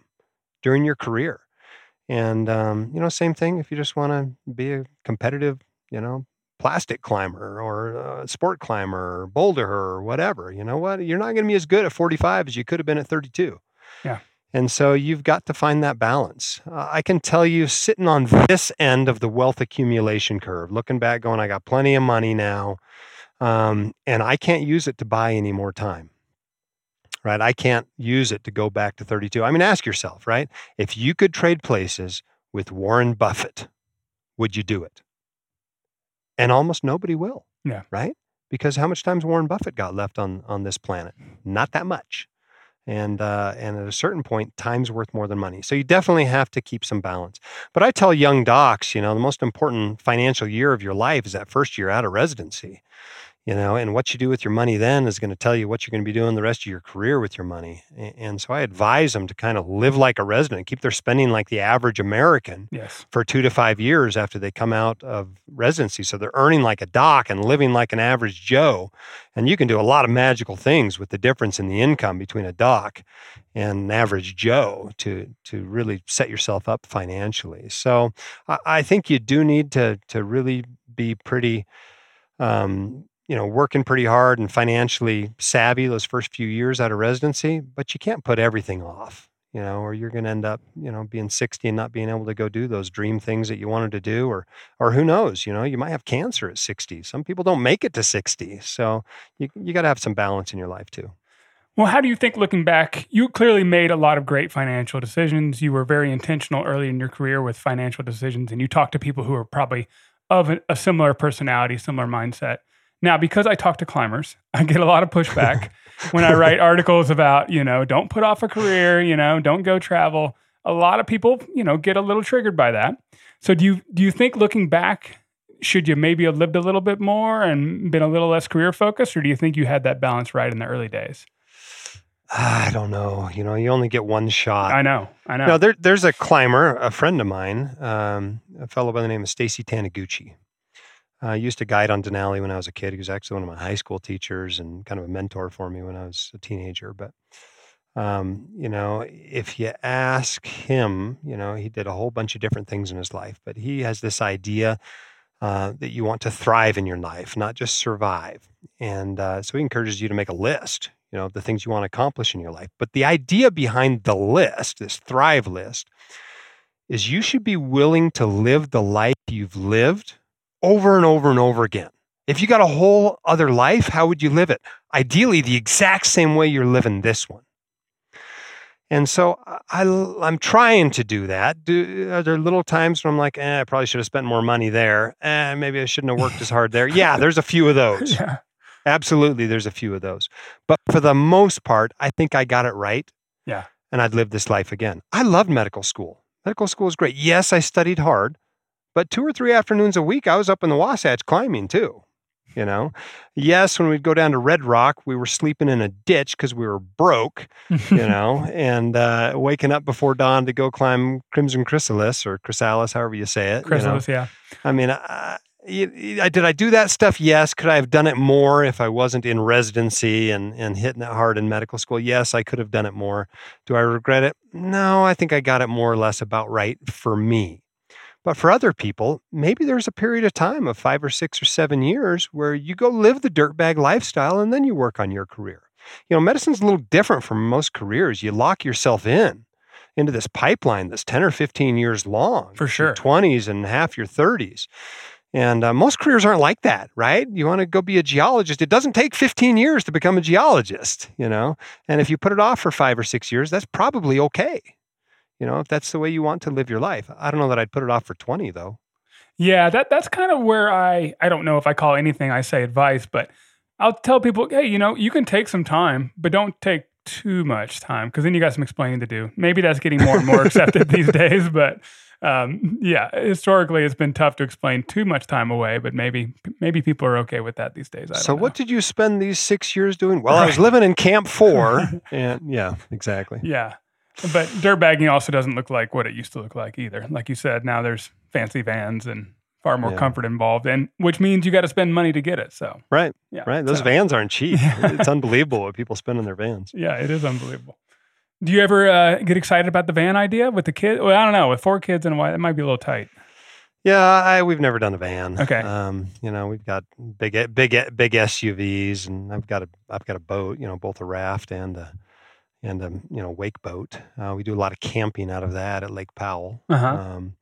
S2: during your career. And um, you know, same thing if you just want to be a competitive, you know, plastic climber or a sport climber or boulder or whatever. You know what? You're not going to be as good at 45 as you could have been at 32.
S1: Yeah.
S2: And so you've got to find that balance. Uh, I can tell you, sitting on this end of the wealth accumulation curve, looking back, going, I got plenty of money now, um, and I can't use it to buy any more time. Right? I can't use it to go back to 32. I mean, ask yourself, right? If you could trade places with Warren Buffett, would you do it? And almost nobody will.
S1: Yeah.
S2: Right? Because how much time's Warren Buffett got left on on this planet? Not that much. And uh, and at a certain point, time's worth more than money. So you definitely have to keep some balance. But I tell young docs, you know, the most important financial year of your life is that first year out of residency. You know, and what you do with your money then is going to tell you what you're going to be doing the rest of your career with your money. And so I advise them to kind of live like a resident, keep their spending like the average American
S1: Yes.
S2: for two to five years after they come out of residency. So they're earning like a doc and living like an average Joe. And you can do a lot of magical things with the difference in the income between a doc and an average Joe to to really set yourself up financially. So I, I think you do need to to really be pretty um, you know, working pretty hard and financially savvy those first few years out of residency, but you can't put everything off you know, or you're going to end up, you know, being 60 and not being able to go do those dream things that you wanted to do, or, or who knows, you know, you might have cancer at 60. Some people don't make it to 60. So you, you got to have some balance in your life too.
S1: Well, how do you think looking back, you clearly made a lot of great financial decisions. You were very intentional early in your career with financial decisions, and you talked to people who are probably of a, a similar personality, similar mindset. Now, because I talk to climbers, I get a lot of pushback when I write articles about, you know, don't put off a career, you know, don't go travel. A lot of people, you know, get a little triggered by that. So do you do you think looking back, should you maybe have lived a little bit more and been a little less career focused, or do you think you had that balance right in the early days?
S2: I don't know. You know, you only get one shot.
S1: I know, I know.
S2: No, there, there's a climber, a friend of mine, um, a fellow by the name of Stacy Taniguchi. I used to guide on Denali when I was a kid. He was actually one of my high school teachers and kind of a mentor for me when I was a teenager. But, um, you know, if you ask him, you know, he did a whole bunch of different things in his life, but he has this idea uh, that you want to thrive in your life, not just survive. And uh, so he encourages you to make a list. you know, the things you want to accomplish in your life. But the idea behind the list, this Thrive list, is you should be willing to live the life you've lived over and over and over again. If you got a whole other life, how would you live it? Ideally, the exact same way you're living this one. And so I, I'm trying to do that. Do, are there little times where I'm like, eh, I probably should have spent more money there. Eh, maybe I shouldn't have worked as hard there. Yeah, there's a few of those.
S1: yeah.
S2: Absolutely, there's a few of those. But for the most part, I think I got it right.
S1: Yeah.
S2: And I'd live this life again. I loved medical school. Medical school is great. Yes, I studied hard, but two or three afternoons a week, I was up in the Wasatch climbing too. You know, yes, when we'd go down to Red Rock, we were sleeping in a ditch because we were broke, you know, and uh, waking up before dawn to go climb Crimson Chrysalis or Chrysalis, however you say it.
S1: Chrysalis,
S2: you know?
S1: yeah.
S2: I mean, I, I, did I do that stuff? Yes. Could I have done it more if I wasn't in residency and, and hitting it hard in medical school? Yes, I could have done it more. Do I regret it? No, I think I got it more or less about right for me. But for other people, maybe there's a period of time of five or six or seven years where you go live the dirtbag lifestyle and then you work on your career. You know, medicine's a little different from most careers. You lock yourself in into this pipeline that's 10 or 15 years long.
S1: For sure.
S2: 20s and half your 30s. And uh, most careers aren't like that, right? You want to go be a geologist. It doesn't take 15 years to become a geologist, you know? And if you put it off for five or six years, that's probably okay. You know, if that's the way you want to live your life. I don't know that I'd put it off for 20 though.
S1: Yeah, that that's kind of where I I don't know if I call anything I say advice, but I'll tell people, hey, you know, you can take some time, but don't take too much time because then you got some explaining to do. Maybe that's getting more and more accepted these days, but um, yeah, historically it's been tough to explain too much time away, but maybe maybe people are okay with that these days.
S2: so, what did you spend these six years doing? Well, right. I was living in Camp Four, and yeah, exactly.
S1: Yeah, but dirtbagging also doesn't look like what it used to look like either. Like you said, now there's fancy vans and far more yeah. comfort involved, and which means you got to spend money to get it. So
S2: right, yeah, right. Those so. vans aren't cheap. it's unbelievable what people spend on their vans.
S1: Yeah, it is unbelievable. Do you ever uh, get excited about the van idea with the kid? Well, I don't know. With four kids and a wife, it might be a little tight.
S2: Yeah, I, we've never done a van.
S1: Okay.
S2: Um, you know, we've got big, big, big SUVs, and I've got a, I've got a boat. You know, both a raft and a, and a, you know, wake boat. Uh, we do a lot of camping out of that at Lake Powell.
S1: Uh-huh.
S2: Um,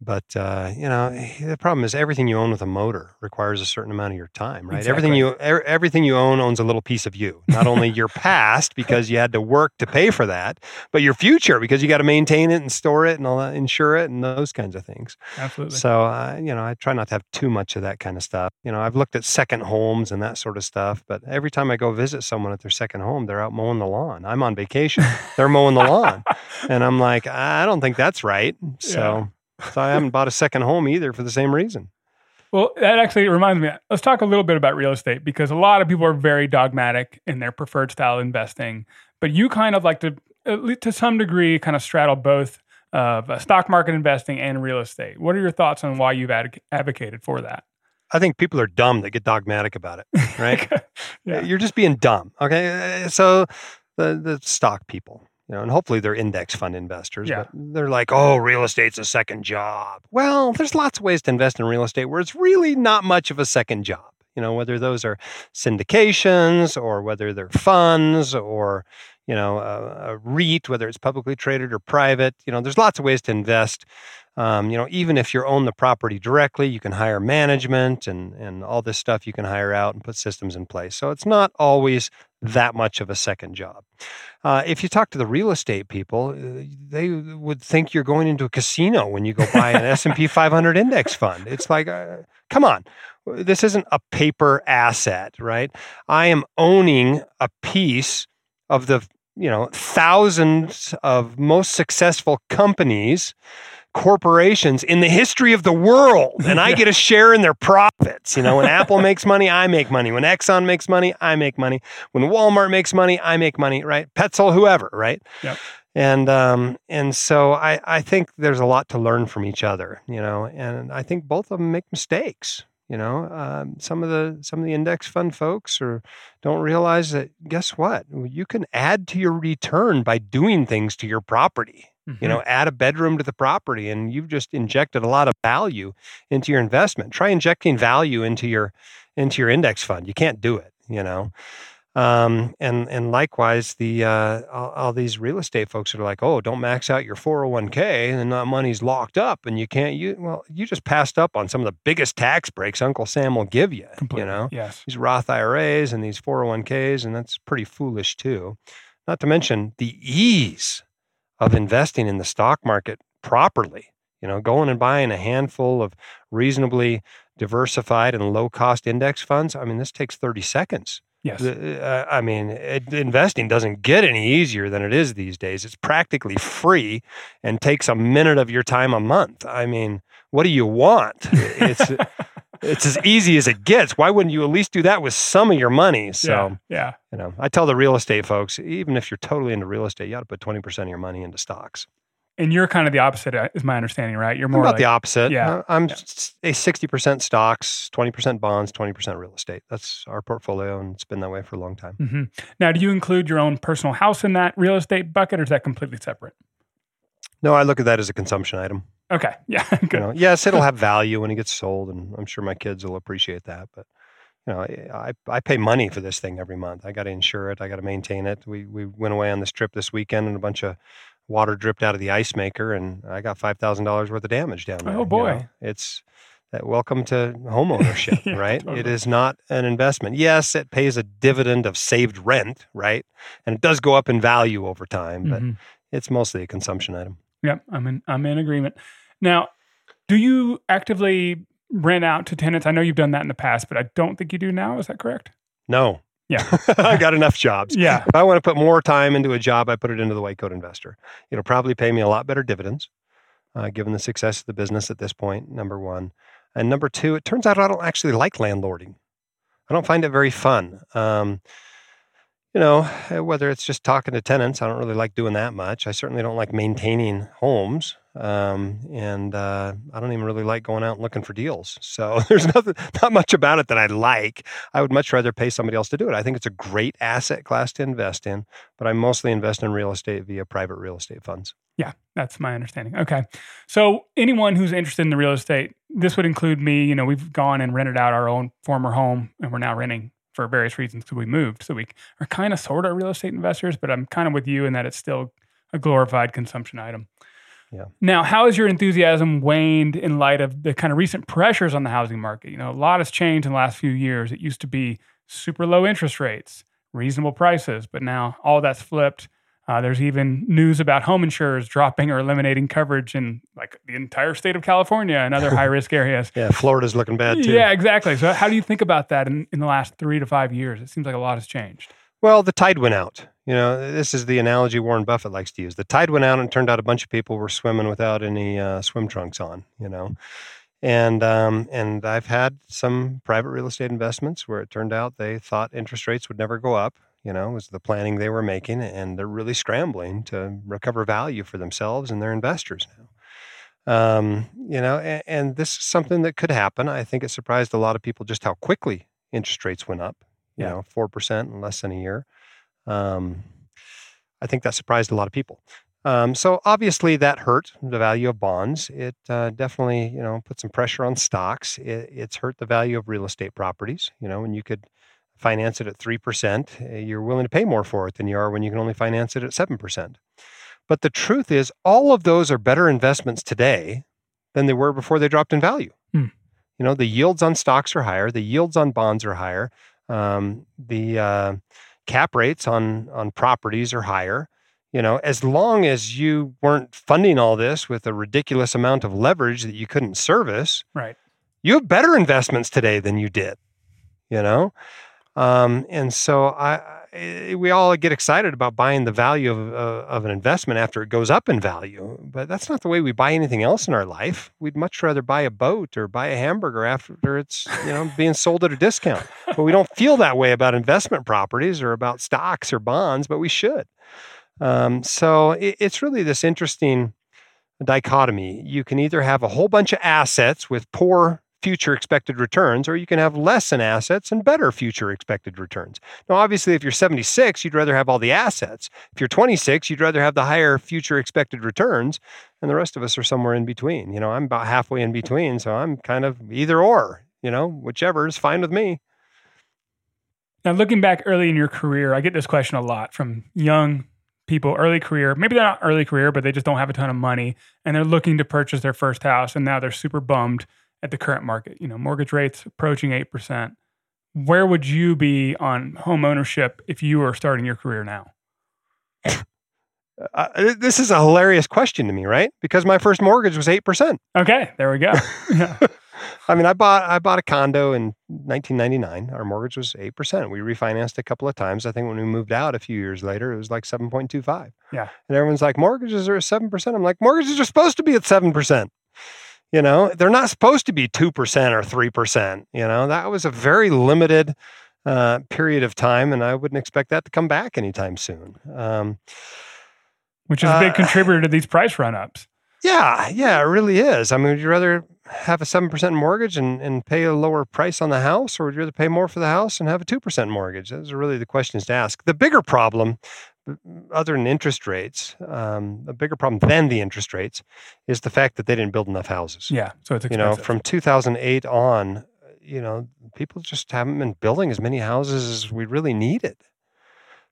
S2: but uh, you know, the problem is everything you own with a motor requires a certain amount of your time, right?
S1: Exactly.
S2: Everything you er, everything you own owns a little piece of you. Not only your past because you had to work to pay for that, but your future because you got to maintain it and store it and all that, insure it and those kinds of things.
S1: Absolutely.
S2: So uh, you know, I try not to have too much of that kind of stuff. You know, I've looked at second homes and that sort of stuff, but every time I go visit someone at their second home, they're out mowing the lawn. I'm on vacation. they're mowing the lawn, and I'm like, I don't think that's right. So. Yeah so I haven't bought a second home either for the same reason.
S1: Well, that actually reminds me. Let's talk a little bit about real estate because a lot of people are very dogmatic in their preferred style investing, but you kind of like to, at least to some degree, kind of straddle both of uh, stock market investing and real estate. What are your thoughts on why you've ad- advocated for that?
S2: I think people are dumb that get dogmatic about it, right? yeah. You're just being dumb. Okay. So the, the stock people, you know, and hopefully they're index fund investors,
S1: yeah.
S2: but they're like, oh, real estate's a second job. Well, there's lots of ways to invest in real estate where it's really not much of a second job. You know, whether those are syndications or whether they're funds or, you know, a, a REIT, whether it's publicly traded or private. You know, there's lots of ways to invest. Um, you know, even if you own the property directly, you can hire management and and all this stuff you can hire out and put systems in place. So it's not always that much of a second job. Uh, if you talk to the real estate people, uh, they would think you're going into a casino when you go buy an S&P 500 index fund. It's like, uh, come on, this isn't a paper asset, right? I am owning a piece of the you know thousands of most successful companies corporations in the history of the world and I get a share in their profits. You know, when Apple makes money, I make money. When Exxon makes money, I make money. When Walmart makes money, I make money, right? Petzl, whoever, right?
S1: Yep.
S2: And um, and so I, I think there's a lot to learn from each other, you know, and I think both of them make mistakes. You know, um, some of the some of the index fund folks or don't realize that. Guess what? You can add to your return by doing things to your property mm-hmm. you know add a bedroom to the property and you've just injected a lot of value into your investment try injecting value into your into your index fund you can't do it you know Um, and and likewise, the uh, all, all, these real estate folks are like, oh, don't max out your 401k, and that money's locked up, and you can't You Well, you just passed up on some of the biggest tax breaks Uncle Sam will give you.
S1: Completely.
S2: You know,
S1: yes,
S2: these Roth IRAs and these 401ks, and that's pretty foolish too. Not to mention the ease of investing in the stock market properly. You know, going and buying a handful of reasonably diversified and low cost index funds. I mean, this takes 30 seconds
S1: Yes.
S2: Uh, I mean, it, investing doesn't get any easier than it is these days. It's practically free and takes a minute of your time a month. I mean, what do you want? It's it's as easy as it gets. Why wouldn't you at least do that with some of your money? So,
S1: yeah, yeah.
S2: you know, I tell the real estate folks, even if you're totally into real estate, you got to put 20% of your money into stocks.
S1: And you're kind of the opposite, uh, is my understanding, right? You're more
S2: I'm about
S1: like,
S2: the opposite.
S1: yeah,
S2: Uh, I'm
S1: yeah.
S2: a 60% stocks, 20% bonds, 20% real estate. That's our portfolio, and it's been that way for a long time.
S1: hmm Now, do you include your own personal house in that real estate bucket, or is that completely separate?
S2: No, I look at that as a consumption item.
S1: Okay. Yeah. Good.
S2: You know, yes, it'll have value when it gets sold, and I'm sure my kids will appreciate that. But you know, I I pay money for this thing every month. I got to insure it. I got to maintain it. We we went away on this trip this weekend, and a bunch of water dripped out of the ice maker, and I got five thousand dollars worth of damage down there.
S1: Oh,
S2: you
S1: boy.
S2: know. it's that welcome to home ownership,
S1: Yeah,
S2: right? It
S1: totally.
S2: is not an investment. Yes, it pays a dividend of saved rent, right? And it does go up in value over time, but
S1: Mhm.
S2: it's mostly a consumption item.
S1: Yep. I'm in. I'm in agreement. Now, do you actively rent out to tenants? I know you've done that in the past, but I don't think you do now. Is that correct?
S2: No.
S1: Yeah.
S2: I got enough jobs.
S1: Yeah.
S2: If I want to put more time into a job, I put it into the white coat investor. It'll probably pay me a lot better dividends, uh, given the success of the business at this point. Number one, and number two, it turns out I don't actually like landlording. I don't find it very fun. Um, you know, eh, whether it's just talking to tenants, I don't really like doing that much. I certainly don't like maintaining homes, um, and uh, I don't even really like going out and looking for deals. So there's nothing, not much about it that I like. I would much rather pay somebody else to do it. I think it's a great asset class to invest in, but I mostly invest in real estate via private real estate funds.
S1: Yeah, that's my understanding. Okay. So anyone who's interested in the real estate, this would include me. You know, we've gone and rented out our own former home and we're now renting for various reasons because we moved. So we are kind of sort of real estate investors, but I'm kind of with you in that it's still a glorified consumption item.
S2: Yeah.
S1: Now, how has your enthusiasm waned in light of the kind of recent pressures on the housing market? You know, a lot has changed in the last few years. It used to be super low interest rates, reasonable prices, but now all that's flipped. Uh, there's even news about home insurers dropping or eliminating coverage in like the entire state of California and other high risk areas.
S2: Yeah, Florida's looking bad too.
S1: Yeah, exactly. So, how do you think about that in, in the last three to five years? It seems like a lot has changed.
S2: Well, the tide went out. You know, this is the analogy Warren Buffett likes to use. The tide went out, and turned out a bunch of people were swimming without any uh, swim trunks on. You know, and um, and I've had some private real estate investments where it turned out they thought interest rates would never go up. You know, was the planning they were making, and they're really scrambling to recover value for themselves and their investors now. Um, you know, and, and this is something that could happen. I think it surprised a lot of people just how quickly interest rates went up. You
S1: Yeah.
S2: know, four percent in less than a year. Um, I think that surprised a lot of people. Um, so obviously that hurt the value of bonds. It uh, definitely, you know, put some pressure on stocks. It, it's hurt the value of real estate properties. You know, and you could finance it at three percent, eh, you're willing to pay more for it than you are when you can only finance it at seven percent. But the truth is, all of those are better investments today than they were before they dropped in value.
S1: Hmm.
S2: You know, the yields on stocks are higher. The yields on bonds are higher. Um, the uh, cap rates on on properties are higher. You know, as long as you weren't funding all this with a ridiculous amount of leverage that you couldn't service,
S1: Right.
S2: you have better investments today than you did. You know, um, and so I, I we all get excited about buying the value of uh, of an investment after it goes up in value, but that's not the way we buy anything else in our life. We'd much rather buy a boat or buy a hamburger after it's you know being sold at a discount. But we don't feel that way about investment properties or about stocks or bonds, but we should. Um, so it, it's really this interesting dichotomy. You can either have a whole bunch of assets with poor future expected returns, or you can have less in assets and better future expected returns. Now, obviously, if you're 76, you'd rather have all the assets. If you're 26, you'd rather have the higher future expected returns. And the rest of us are somewhere in between. You know, I'm about halfway in between. So I'm kind of either or, you know, whichever is fine with me.
S1: Now, looking back early in your career, I get this question a lot from young people, early career. Maybe they're not early career, but they just don't have a ton of money and they're looking to purchase their first house. And now they're super bummed at the current market. You know, mortgage rates approaching 8%. Where would you be on home ownership if you were starting your career now?
S2: Uh, this is a hilarious question to me, right? Because my first mortgage was 8%.
S1: Okay, there we go. Yeah.
S2: I mean, I bought I bought a condo in 1999. Our mortgage was eight percent. We refinanced a couple of times. I think when we moved out a few years later, it was like 7.25.
S1: Yeah.
S2: And everyone's like, mortgages are at seven percent. I'm like, mortgages are supposed to be at seven percent. You know, they're not supposed to be two percent or three percent. You know, that was a very limited uh, period of time, and I wouldn't expect that to come back anytime soon. Um,
S1: Which is a big
S2: uh,
S1: contributor to these price run ups.
S2: Yeah, yeah, it really is. I mean, would you rather have a 7% mortgage and, and pay a lower price on the house, or would you rather pay more for the house and have a 2% mortgage? Those are really the questions to ask. The bigger problem, other than interest rates, um, a bigger problem than the interest rates is the fact that they didn't build enough houses.
S1: Yeah, so it's
S2: You know, from 2008 on, you know, people just haven't been building as many houses as we really needed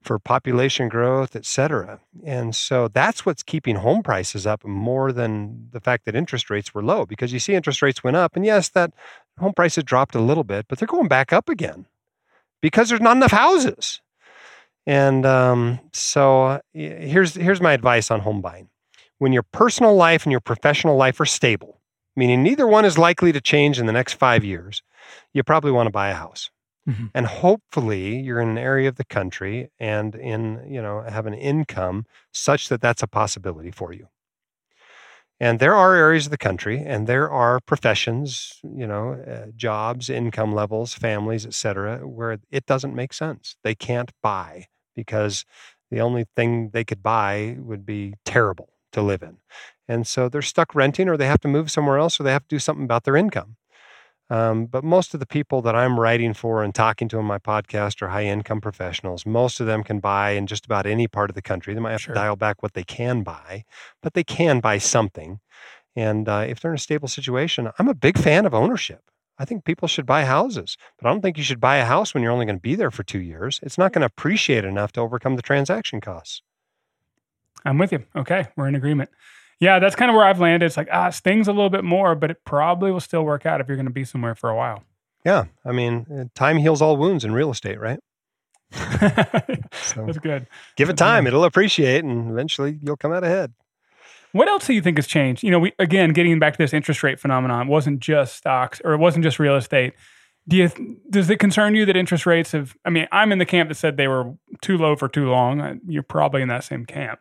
S2: for population growth, et cetera. And so that's what's keeping home prices up more than the fact that interest rates were low because you see interest rates went up. And yes, that home prices dropped a little bit, but they're going back up again because there's not enough houses. And um, so uh, here's, here's my advice on home buying. When your personal life and your professional life are stable, meaning neither one is likely to change in the next five years, you probably want to buy a house.
S1: Mhm.
S2: And hopefully you're in an area of the country and in, you know, have an income such that that's a possibility for you. And there are areas of the country and there are professions, you know, uh, jobs, income levels, families, et cetera, where it doesn't make sense. They can't buy because the only thing they could buy would be terrible to live in. And so they're stuck renting or they have to move somewhere else or they have to do something about their income. Um, but most of the people that I'm writing for and talking to on my podcast are high income professionals. Most of them can buy in just about any part of the country. They might have
S1: Sure.
S2: to dial back what they can buy, but they can buy something. And uh, if they're in a stable situation, I'm a big fan of ownership. I think people should buy houses, but I don't think you should buy a house when you're only going to be there for two years. It's not going to appreciate enough to overcome the transaction costs.
S1: I'm with you. Okay, we're in agreement. Yeah, that's kind of where I've landed. It's like, ah, it stings a little bit more, but it probably will still work out if you're going to be somewhere for a while.
S2: Yeah. I mean, uh, time heals all wounds in real estate, right? So
S1: That's good.
S2: give it
S1: Good to know.
S2: time, it'll appreciate, and eventually you'll come out ahead.
S1: What else do you think has changed? You know, we again getting back to this interest rate phenomenon it wasn't just stocks or it wasn't just real estate. Do you does it concern you that interest rates have? I mean, I'm in the camp that said they were too low for too long. Uh, You're probably in that same camp.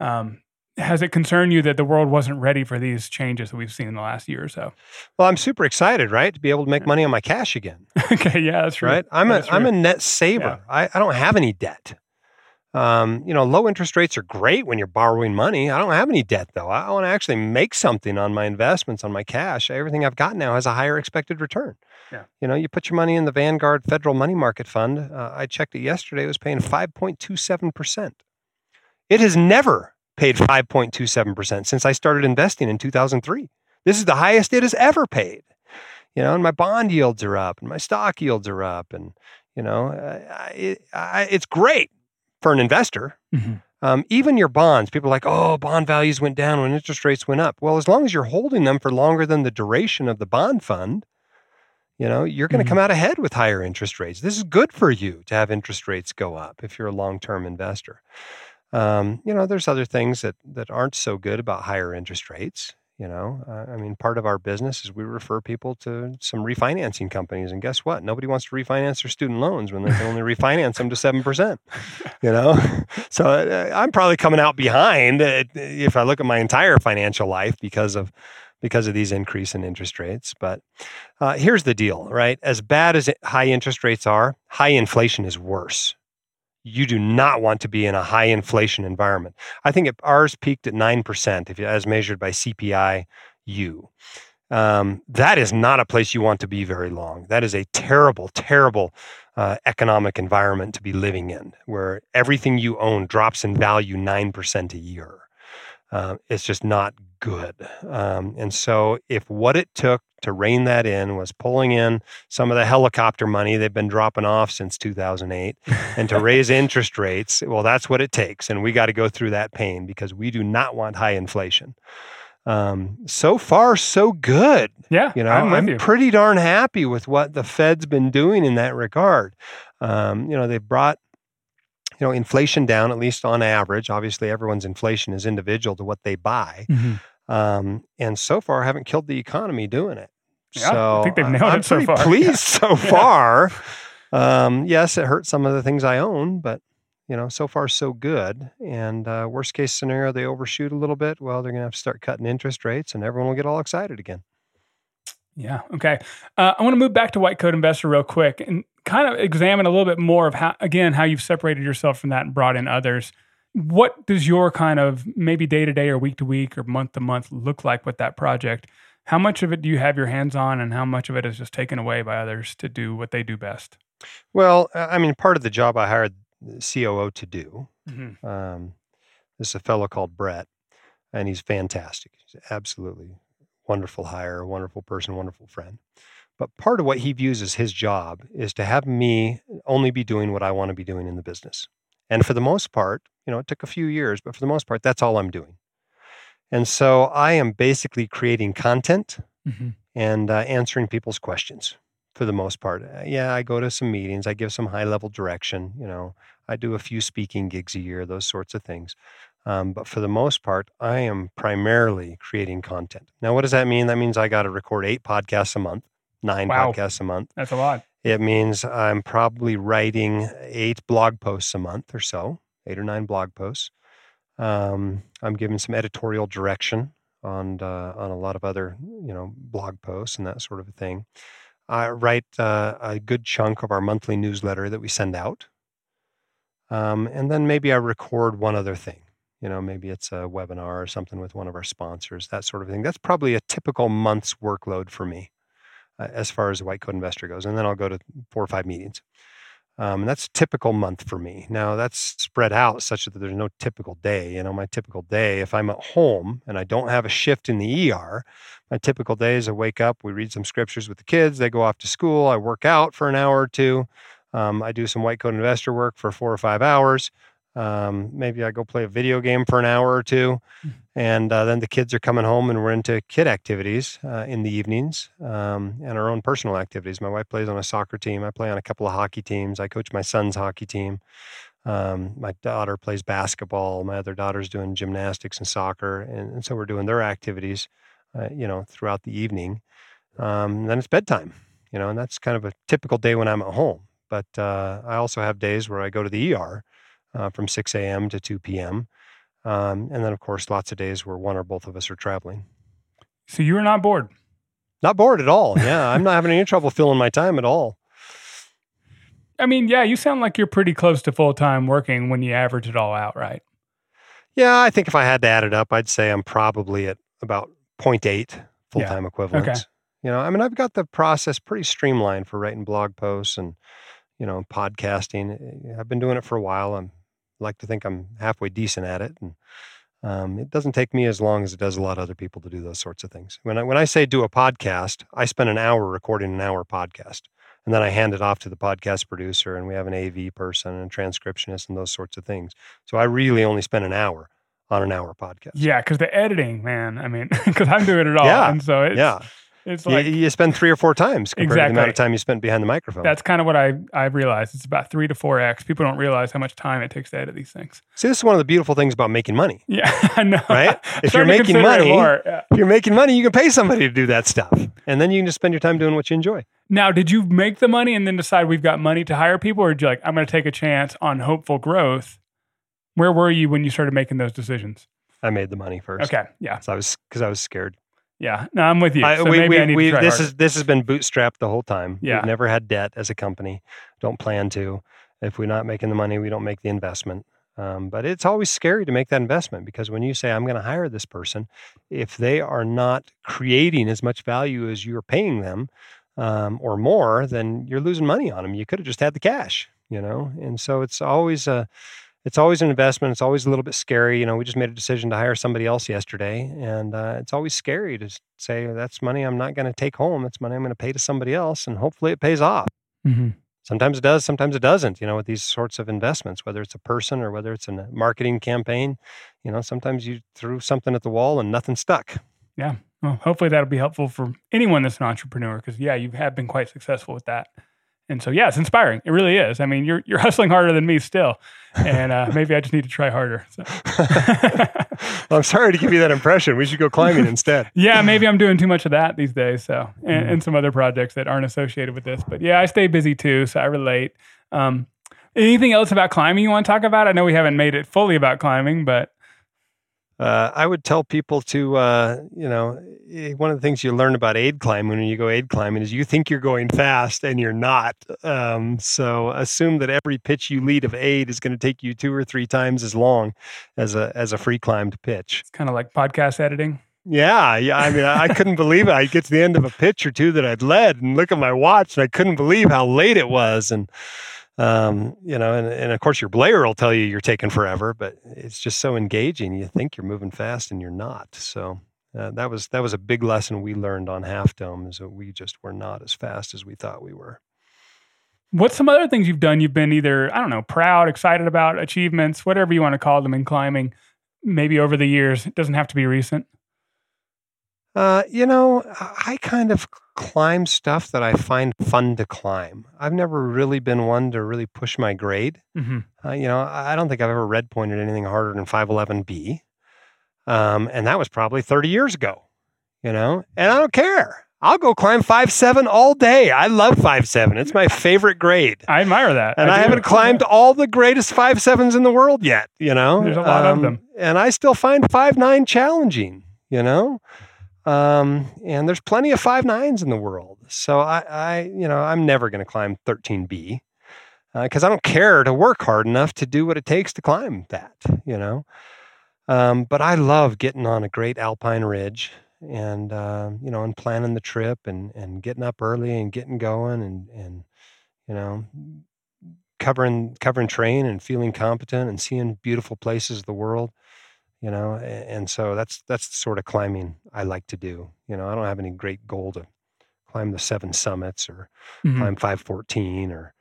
S1: Um, has it concerned you that the world wasn't ready for these changes that we've seen in the last year or so?
S2: Well, I'm super excited, right, to be able to make money on my cash again,
S1: okay, yeah, that's true.
S2: right? I'm a
S1: That's
S2: am a net saver. I, I don't have any debt. Um, you know, low interest rates are great when you're borrowing money. I don't have any debt though. I want to actually make something on my investments, on my cash. Everything I've got now has a higher expected return.
S1: Yeah.
S2: You know, you put your money in the Vanguard Federal Money Market Fund. Uh, I checked it yesterday. It was paying 5.27 percent. It has never paid 5.27 percent since I started investing in 2003. This is the highest it has ever paid. You know, and my bond yields are up, and my stock yields are up, and you know, I, I, it's great for an investor.
S1: Mhm.
S2: Um, even your bonds, people are like, oh, bond values went down when interest rates went up. Well, as long as you're holding them for longer than the duration of the bond fund, you know, you're going to
S1: Mhm.
S2: come out ahead with higher interest rates. This is good for you to have interest rates go up if you're a long-term investor. Um, you know, there's other things that that aren't so good about higher interest rates. You know, uh, I mean, part of our business is we refer people to some refinancing companies, and guess what? Nobody wants to refinance their student loans when they can only refinance them to seven percent. You know, so uh, I'm probably coming out behind uh, if I look at my entire financial life because of because of these increase in interest rates. But uh, here's the deal, right? As bad as high interest rates are, high inflation is worse. You do not want to be in a high inflation environment. I think ours peaked at 9%, if as measured by CPI-U. Um, that is not a place you want to be very long. That is a terrible, terrible uh, economic environment to be living in, where everything you own drops in value 9% a year. Uh, it's just not good. Um, and so, if what it took to rein that in was pulling in some of the helicopter money they've been dropping off since 2008 and to raise interest rates, well, that's what it takes. And we got to go through that pain because we do not want high inflation. Um, so far, so good.
S1: Yeah,
S2: You know,
S1: I'm
S2: I'm,
S1: you.
S2: pretty darn happy with what the Fed's been doing in that regard. Um, you know, they've brought you know inflation down at least on average. Obviously, everyone's inflation is individual to what they buy,
S1: Mhm.
S2: um, and so far haven't killed the economy doing it.
S1: Yeah, I
S2: so
S1: think they've
S2: I-
S1: nailed
S2: I'm
S1: it so
S2: pretty
S1: far.
S2: Pleased so
S1: Yeah.
S2: far. Um, yes, it hurts some of the things I own, but you know, so far so good. And uh, worst case scenario, they overshoot a little bit. Well, they're going to have to start cutting interest rates, and everyone will get all excited again.
S1: Yeah. Okay. Uh, I want to move back to White Coat Investor real quick and kind of examine a little bit more of how, again, how you've separated yourself from that and brought in others. What does your kind of maybe day to day or week to week or month to month look like with that project? How much of it do you have your hands on, and how much of it is just taken away by others to do what they do best?
S2: Well, I mean, part of the job I hired the COO to do.
S1: Mm-hmm.
S2: Um, this is a fellow called Brett, and he's fantastic. He's absolutely wonderful hire, a wonderful person, wonderful friend. But part of what he views as his job is to have me only be doing what I want to be doing in the business. And for the most part, you know, it took a few years, but for the most part, that's all I'm doing. And so I am basically creating content
S1: Mm-hmm.
S2: and uh, answering people's questions for the most part. Uh, yeah, I go to some meetings, I give some high level direction, you know, I do a few speaking gigs a year, those sorts of things. Um, but for the most part, I am primarily creating content. Now, what does that mean? That means I got to record eight podcasts a month, nine
S1: Wow.
S2: podcasts a month.
S1: That's a lot.
S2: It means I'm probably writing eight blog posts a month or so, eight or nine blog posts. Um, I'm giving some editorial direction on uh, on a lot of other you know blog posts and that sort of a thing. I write uh, a good chunk of our monthly newsletter that we send out, um, and then maybe I record one other thing. You know, maybe it's a webinar or something with one of our sponsors, that sort of thing. That's probably a typical month's workload for me uh, as far as white coat investor goes. And then I'll go to four or five meetings. Um, and that's typical month for me. Now that's spread out such that there's no typical day. You know, my typical day, if I'm at home and I don't have a shift in the ER, my typical day is I wake up, we read some scriptures with the kids, they go off to school, I work out for an hour or two. Um, I do some white coat investor work for four or five hours. Um, maybe I go play a video game for an hour or two. And uh, then the kids are coming home and we're into kid activities uh, in the evenings um, and our own personal activities. My wife plays on a soccer team. I play on a couple of hockey teams. I coach my son's hockey team. Um, my daughter plays basketball. My other daughter's doing gymnastics and soccer. And, and so we're doing their activities, uh, you know, throughout the evening. Um, then it's bedtime, you know, and that's kind of a typical day when I'm at home. But uh, I also have days where I go to the ER uh, from 6 a.m. to 2 p.m. Um, and then, of course, lots of days where one or both of us are traveling.
S1: So you are not bored.
S2: Not bored at all. Yeah, I'm not having any trouble filling my time at all.
S1: I mean, yeah, you sound like you're pretty close to full time working when you average it all out, right?
S2: Yeah, I think if I had to add it up, I'd say I'm probably at about 0.8 full time equivalents. You know, I mean, I've got the process pretty streamlined for writing blog posts and, you know, podcasting. I've been doing it for a while. I'm like to think I'm halfway decent at it. And um, it doesn't take me as long as it does a lot of other people to do those sorts of things. When I, when I say do a podcast, I spend an hour recording an hour podcast. And then I hand it off to the podcast producer, and we have an AV person and a transcriptionist and those sorts of things. So I really only spend an hour on an hour podcast.
S1: Yeah, because the editing, man. I mean, because I'm doing it all,
S2: Yeah,
S1: and so it's
S2: yeah.
S1: It's
S2: You-
S1: like
S2: you, spend three or four times compared to the amount of time you spent behind the microphone.
S1: that's kind of what I I realized. It's about three to four x. People don't realize how much time it takes to edit these things.
S2: See, this is one of the beautiful things about making money.
S1: Yeah, I know.
S2: Right? If you're making money-
S1: yeah.
S2: If you're making money, you can pay somebody to do that stuff. And then you can just spend your time doing what you enjoy.
S1: Now, did you make the money and then decide we've got money to hire people, or did you like I'm going to take a chance on hopeful growth? Where were you when you started making those decisions?
S2: I made the money first.
S1: Okay, yeah,
S2: So I was because I was scared.
S1: Yeah. No, I'm with you.
S2: I,
S1: so
S2: we,
S1: maybe
S2: we,
S1: I need
S2: we,
S1: to try
S2: this
S1: harder.
S2: is this has been bootstrapped the whole time.
S1: Yeah.
S2: We've never had debt as a company. Don't plan to. If we're not making the money, we don't make the investment. Um, but it's always scary to make that investment because when you say I'm going to hire this person, if they are not creating as much value as you're paying them um, or more, then you're losing money on them. You could have just had the cash, you know. And so it's always a it's always an investment. It's always a little bit scary. You know, we just made a decision to hire somebody else yesterday, and uh, it's always scary to say that's money I'm not going to take home. That's money I'm going to pay to somebody else, and hopefully it pays off.
S1: Mm-hmm.
S2: Sometimes it does, sometimes it doesn't. You know, with these sorts of investments, whether it's a person or whether it's a marketing campaign, you know, sometimes you threw something at the wall and nothing stuck.
S1: Yeah. Well, hopefully that'll be helpful for anyone that's an entrepreneur because, yeah, you have been quite successful with that. And so, yeah, it's inspiring. It really is. I mean, you're you're hustling harder than me still, and uh, maybe I just need to try harder. So.
S2: well, I'm sorry to give you that impression. We should go climbing instead.
S1: yeah, maybe I'm doing too much of that these days. So, and, mm. and, some other projects that aren't associated with this. But yeah, I stay busy too, so I relate. Um, anything else about climbing you want to talk about? I know we haven't made it fully about climbing, but
S2: uh, I would tell people to, uh, you know, eh, one of the things you learn about aid climbing when you go aid climbing is you think you're going fast and you're not. Um, so assume that every pitch you lead of aid is going to take you two or three times as long as a as a free climbed pitch.
S1: It's kind of like podcast editing.
S2: Yeah, yeah. I mean, I couldn't believe it. I'd get to the end of a pitch or two that I'd led and look at my watch, and I couldn't believe how late it was. And um, you know, and, and of course your belayer will tell you you're taking forever, but it's just so engaging. You think you're moving fast and you're not. So uh, that was that was a big lesson we learned on Half Dome is that we just were not as fast as we thought we were.
S1: What's some other things you've done? You've been either I don't know, proud, excited about achievements, whatever you want to call them in climbing. Maybe over the years, it doesn't have to be recent.
S2: Uh, you know, I kind of climb stuff that I find fun to climb. I've never really been one to really push my grade. Mm-hmm. Uh, you know, I don't think I've ever red pointed anything harder than 511B. Um, and that was probably 30 years ago, you know, and I don't care. I'll go climb five seven all day. I love five seven. It's my favorite grade.
S1: I admire that.
S2: And I, I haven't climbed all the greatest five sevens in the world yet. You know,
S1: there's a lot um, of them,
S2: and I still find five nine challenging. You know, um, and there's plenty of five nines in the world. So I, I you know, I'm never going to climb 13B because uh, I don't care to work hard enough to do what it takes to climb that, you know. Um, but I love getting on a great alpine ridge and, uh, you know, and planning the trip and, and getting up early and getting going and, and, you know, covering, covering train and feeling competent and seeing beautiful places of the world you know and so that's that's the sort of climbing i like to do you know i don't have any great goal to climb the seven summits or mm-hmm. climb 514 or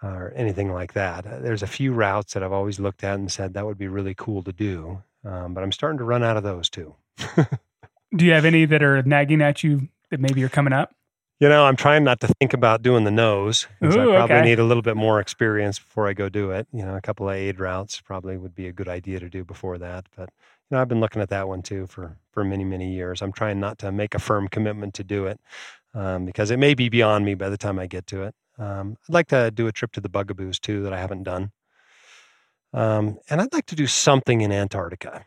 S2: or anything like that. Uh, there's a few routes that i've always looked at and said that would be really cool to do um, but i'm starting to run out of those too.
S1: Do you have any that are nagging at you that maybe you're coming up
S2: you know, I'm trying not to think about doing the nose because I probably okay. need a little bit more experience before I go do it. You know, a couple of aid routes probably would be a good idea to do before that. But you know, I've been looking at that one too for for many many years. I'm trying not to make a firm commitment to do it um, because it may be beyond me by the time I get to it. Um, I'd like to do a trip to the Bugaboos too that I haven't done, um, and I'd like to do something in Antarctica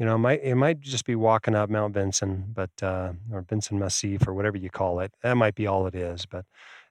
S2: you know, it might it might just be walking up Mount Vinson, but uh, or Vinson Massif or whatever you call it. That might be all it is. But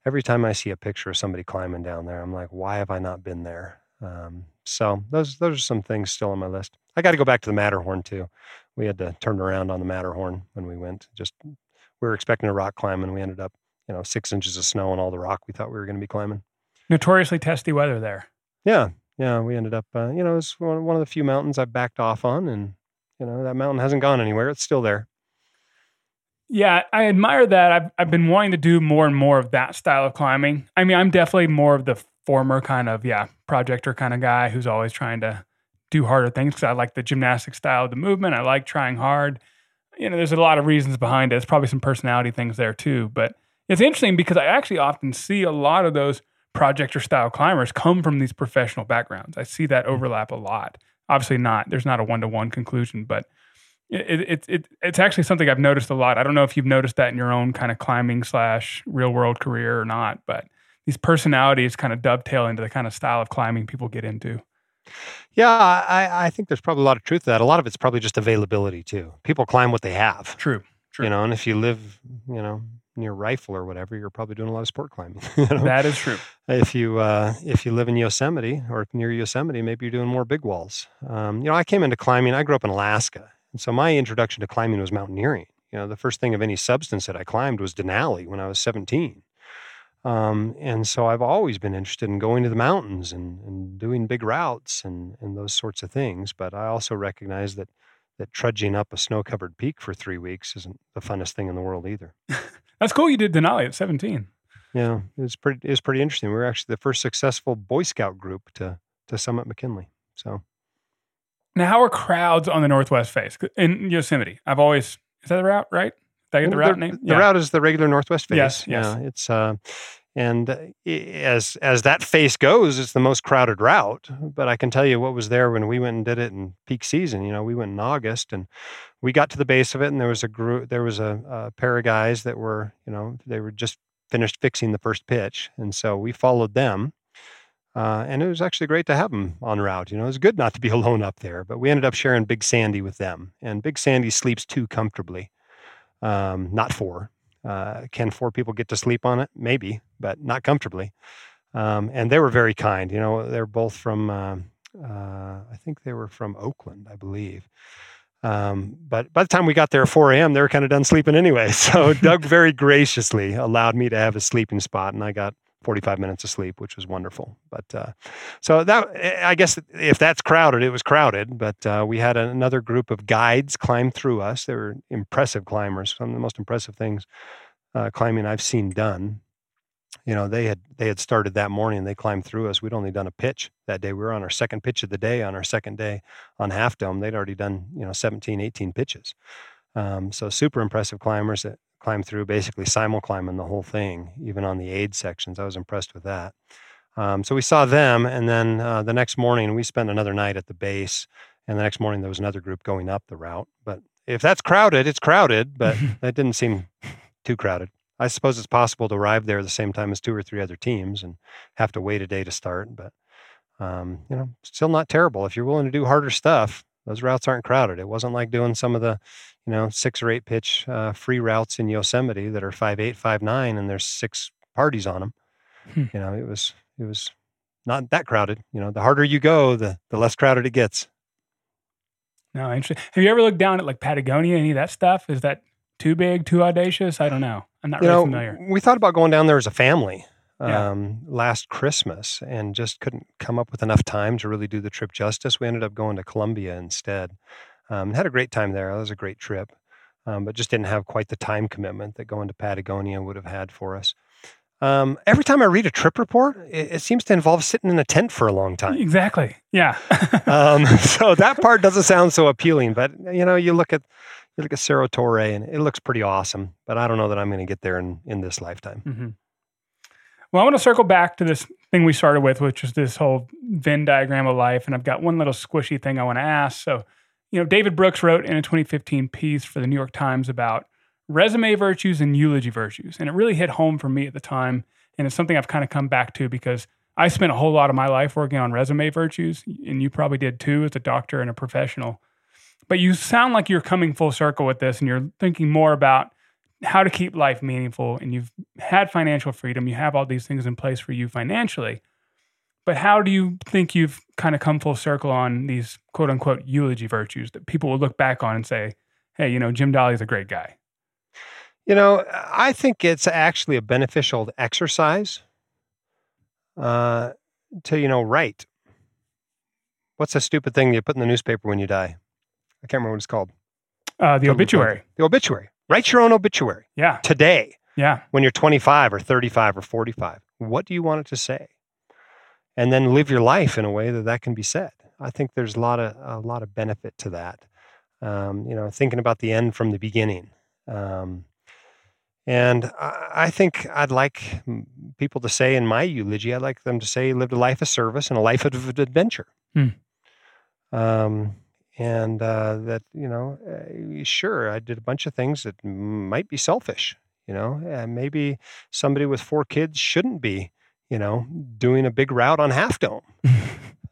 S2: every time I see a picture of somebody climbing down there, I'm like, why have I not been there? Um, so those those are some things still on my list. I got to go back to the Matterhorn too. We had to turn around on the Matterhorn when we went. Just we were expecting a rock climb, and we ended up, you know, six inches of snow on all the rock we thought we were going to be climbing.
S1: Notoriously testy weather there.
S2: Yeah, yeah. We ended up, uh, you know, it was one of the few mountains I backed off on, and you know, that mountain hasn't gone anywhere. It's still there.
S1: Yeah, I admire that. I've I've been wanting to do more and more of that style of climbing. I mean, I'm definitely more of the former kind of yeah projector kind of guy who's always trying to do harder things because I like the gymnastic style of the movement. I like trying hard. You know, there's a lot of reasons behind it. There's probably some personality things there too. But it's interesting because I actually often see a lot of those projector style climbers come from these professional backgrounds. I see that overlap a lot obviously not there's not a one-to-one conclusion but it, it, it, it's actually something i've noticed a lot. I don't know if you've noticed that in your own kind of climbing slash real world career or not but these personalities kind of dovetail into the kind of style of climbing people get into.
S2: Yeah i, I think there's probably a lot of truth to that. A lot of it's probably just availability too. People climb what they have.
S1: True true.
S2: You know and if you live you know near Rifle or whatever, you're probably doing a lot of sport climbing. you know?
S1: That is true.
S2: If you uh, if you live in Yosemite or near Yosemite, maybe you're doing more big walls. Um, you know, I came into climbing. I grew up in Alaska, and so my introduction to climbing was mountaineering. You know, the first thing of any substance that I climbed was Denali when I was 17. Um, and so I've always been interested in going to the mountains and, and doing big routes and, and those sorts of things. But I also recognize that that trudging up a snow covered peak for three weeks isn't the funnest thing in the world either.
S1: That's cool. You did Denali at 17.
S2: Yeah, it was pretty. It was pretty interesting. We were actually the first successful Boy Scout group to to summit McKinley. So
S1: now, how are crowds on the Northwest Face in Yosemite? I've always is that the route right? Did I get the route
S2: the,
S1: name?
S2: The route is the regular Northwest Face.
S1: Yes, yes.
S2: Yeah, it's uh, and uh, as as that face goes, it's the most crowded route. But I can tell you what was there when we went and did it in peak season. You know, we went in August and we got to the base of it, and there was a group, there was a, a pair of guys that were, you know, they were just finished fixing the first pitch, and so we followed them. Uh, and it was actually great to have them on route. You know, it was good not to be alone up there, but we ended up sharing Big Sandy with them. And Big Sandy sleeps too comfortably, um, not four. Uh, can four people get to sleep on it? Maybe, but not comfortably. Um, and they were very kind. You know, they're both from, uh, uh, I think they were from Oakland, I believe. Um, but by the time we got there at 4 a.m., they were kind of done sleeping anyway. So Doug very graciously allowed me to have a sleeping spot, and I got 45 minutes of sleep, which was wonderful. But uh, so that I guess if that's crowded, it was crowded. But uh, we had another group of guides climb through us. They were impressive climbers, some of the most impressive things uh, climbing I've seen done. You know, they had they had started that morning. They climbed through us. We'd only done a pitch that day. We were on our second pitch of the day. On our second day on Half Dome, they'd already done you know 17, 18 pitches. Um, so super impressive climbers that climb through, basically simul climbing the whole thing, even on the aid sections. I was impressed with that. Um, so we saw them, and then uh, the next morning we spent another night at the base, and the next morning there was another group going up the route. But if that's crowded, it's crowded, but that didn't seem too crowded. I suppose it's possible to arrive there the same time as two or three other teams and have to wait a day to start, but um, you know, still not terrible. If you're willing to do harder stuff, those routes aren't crowded. It wasn't like doing some of the you know, six or eight pitch uh, free routes in Yosemite that are five eight, five nine, and there's six parties on them. Hmm. You know, it was it was not that crowded. You know, the harder you go, the the less crowded it gets.
S1: No, interesting. Have you ever looked down at like Patagonia? Any of that stuff? Is that too big, too audacious? I don't know. I'm not you really know, familiar.
S2: We thought about going down there as a family yeah. um, last Christmas and just couldn't come up with enough time to really do the trip justice. We ended up going to Colombia instead. Um, had a great time there. That was a great trip, um, but just didn't have quite the time commitment that going to Patagonia would have had for us. Um, every time I read a trip report, it, it, seems to involve sitting in a tent for a long time.
S1: Exactly. Yeah.
S2: um, so that part doesn't sound so appealing, but you know, you look at you look at Cerro Torre, and it looks pretty awesome. But I don't know that I'm going to get there in in this lifetime.
S1: Mm-hmm. Well, I want to circle back to this thing we started with, which is this whole Venn diagram of life, and I've got one little squishy thing I want to ask. So you know, David Brooks wrote in a 2015 piece for the New York Times about resume virtues and eulogy virtues. And it really hit home for me at the time. And it's something I've kind of come back to because I spent a whole lot of my life working on resume virtues, and you probably did too as a doctor and a professional. But you sound like you're coming full circle with this and you're thinking more about how to keep life meaningful. And you've had financial freedom, you have all these things in place for you financially. But how do you think you've kind of come full circle on these quote unquote eulogy virtues that people will look back on and say, hey, you know, Jim Dahle is a great guy?
S2: You know, I think it's actually a beneficial exercise uh, to, you know, write. What's a stupid thing you put in the newspaper when you die? I can't remember what it's called.
S1: Uh, the obituary.
S2: The obituary. Write your own obituary.
S1: Yeah.
S2: Today.
S1: Yeah.
S2: When you're 25 or 35 or 45. What do you want it to say? And then live your life in a way that that can be said. I think there's a lot of a lot of benefit to that. Um, you know, thinking about the end from the beginning. Um, and I, I, think I'd like people to say in my eulogy, I'd like them to say lived a life of service and a life of adventure. Hmm. Um, and uh, that you know, uh, sure, I did a bunch of things that might be selfish. You know, and maybe somebody with four kids shouldn't be you know, doing a big route on Half Dome.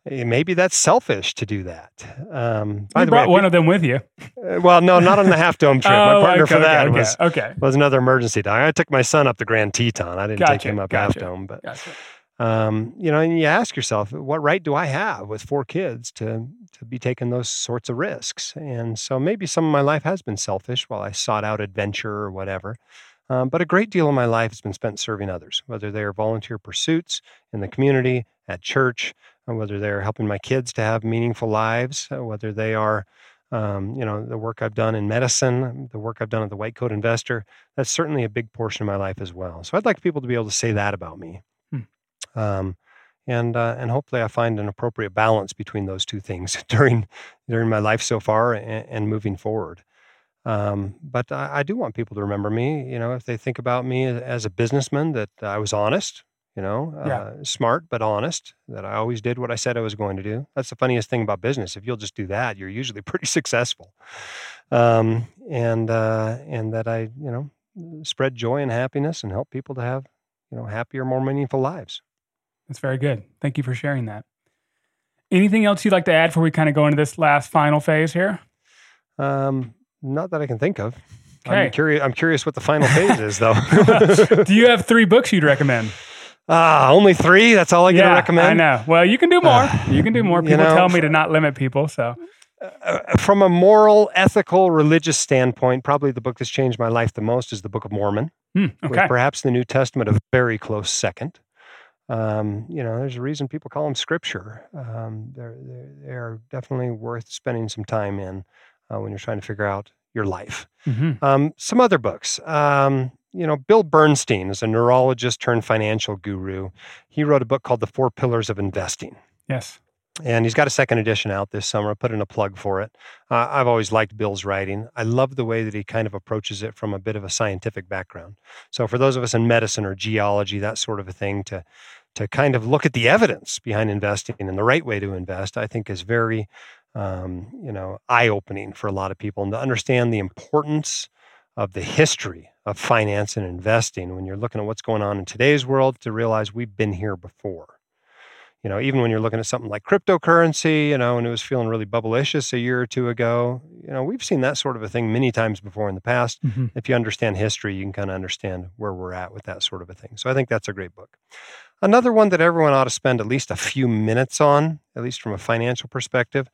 S2: Eh, maybe that's selfish to do that.
S1: Um, you brought way, one of them with you.
S2: Uh, well, no, not on the Half Dome trip. oh, my partner
S1: okay,
S2: for that
S1: okay,
S2: was
S1: okay.
S2: was another emergency. I took my son up the Grand Teton. I didn't gotcha, take him up gotcha, Half Dome, but gotcha. um, you know, and you ask yourself, what right do I have with four kids to to be taking those sorts of risks? And so maybe some of my life has been selfish while I sought out adventure or whatever. Um, but a great deal of my life has been spent serving others, whether they are volunteer pursuits in the community, at church, whether they're helping my kids to have meaningful lives, uh, whether they are, um, you know, the work I've done in medicine, the work I've done at the White Coat Investor. That's certainly a big portion of my life as well. So I'd like people to be able to say that about me. Hmm. Um, and uh, and hopefully I find an appropriate balance between those two things during during my life so far and, and moving forward. Um, but I, I, do want people to remember me. You know, if they think about me as a businessman, that I was honest, you know, yeah. uh, smart but honest. That I always did what I said I was going to do. That's the funniest thing about business. If you'll just do that, you're usually pretty successful. Um, and uh, and that I, you know, spread joy and happiness and help people to have, you know, happier, more meaningful lives.
S1: That's very good. Thank you for sharing that. Anything else you'd like to add before we kind of go into this last final phase here?
S2: Um, not that I can think of. Okay. I'm curious. I'm curious what the final phase is, though.
S1: Do you have three books you'd recommend?
S2: Ah, only three. That's all I
S1: yeah,
S2: can recommend.
S1: I know. Well, you can do more. you can do more. People you know, tell me to not limit people. So,
S2: uh, from a moral, ethical, religious standpoint, probably the book that's changed my life the most is the Book of Mormon. Hmm, okay. With perhaps the New Testament a very close second. Um, you know, there's a reason people call them Scripture. Um, they're, they're, they're definitely worth spending some time in uh, when you're trying to figure out your life. Mm-hmm. Um, some other books. Um, you know, Bill Bernstein is a neurologist turned financial guru. He wrote a book called The Four Pillars of Investing.
S1: Yes.
S2: And he's got a second edition out this summer. I put in a plug for it. Uh, I've always liked Bill's writing. I love the way that he kind of approaches it from a bit of a scientific background. So, for those of us in medicine or geology, that sort of a thing, to to kind of look at the evidence behind investing and the right way to invest, I think is very um, you know, eye opening for a lot of people and to understand the importance of the history of finance and investing when you're looking at what's going on in today's world to realize we've been here before. You know, even when you're looking at something like cryptocurrency, you know, and it was feeling really bubblicious a year or two ago, you know, we've seen that sort of a thing many times before in the past. Mm-hmm. If you understand history, you can kind of understand where we're at with that sort of a thing. So I think that's a great book. Another one that everyone ought to spend at least a few minutes on, at least from a financial perspective,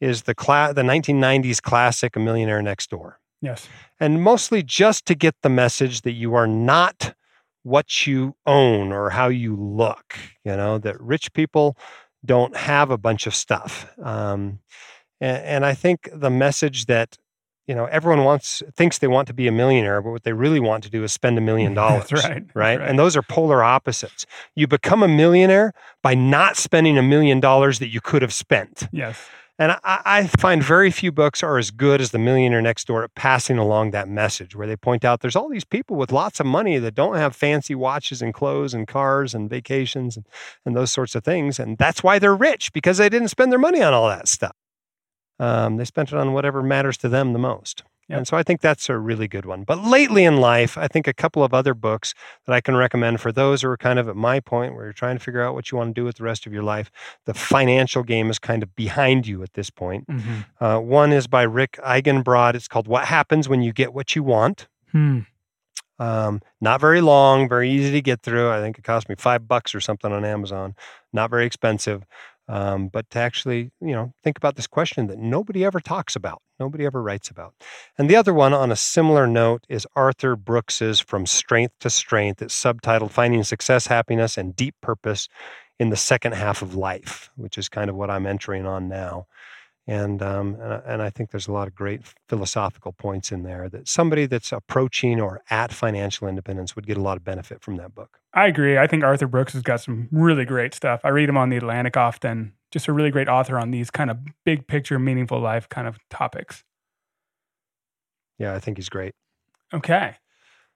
S2: is the cla- the 1990s classic A Millionaire Next Door.
S1: Yes.
S2: And mostly just to get the message that you are not what you own or how you look, you know, that rich people don't have a bunch of stuff. Um, and, and I think the message that you know everyone wants thinks they want to be a millionaire but what they really want to do is spend a million dollars
S1: right,
S2: right? and those are polar opposites you become a millionaire by not spending a million dollars that you could have spent
S1: yes
S2: and I, I, find very few books are as good as The Millionaire Next Door at passing along that message, where they point out there's all these people with lots of money that don't have fancy watches and clothes and cars and vacations and, and those sorts of things. And that's why they're rich, because they didn't spend their money on all that stuff. Um, they spent it on whatever matters to them the most. Yep. And so I think that's a really good one. But lately in life, I think a couple of other books that I can recommend for those who are kind of at my point where you're trying to figure out what you want to do with the rest of your life. The financial game is kind of behind you at this point. Mm-hmm. Uh, one is by Rick Eigenbrod. It's called What Happens When You Get What You Want. Hmm. Um, not very long, very easy to get through. I think it cost me five bucks or something on Amazon. Not very expensive. Um, but to actually, you know, think about this question that nobody ever talks about, nobody ever writes about. And the other one on a similar note is Arthur Brooks's From Strength to Strength. It's subtitled Finding Success, Happiness, and Deep Purpose in the Second Half of Life, which is kind of what I'm entering on now. And, um, and I think there's a lot of great philosophical points in there that somebody that's approaching or at financial independence would get a lot of benefit from that book.
S1: I agree. I think Arthur Brooks has got some really great stuff. I read him on the Atlantic often. Just a really great author on these kind of big picture, meaningful life kind of topics.
S2: Yeah, I think he's great.
S1: Okay.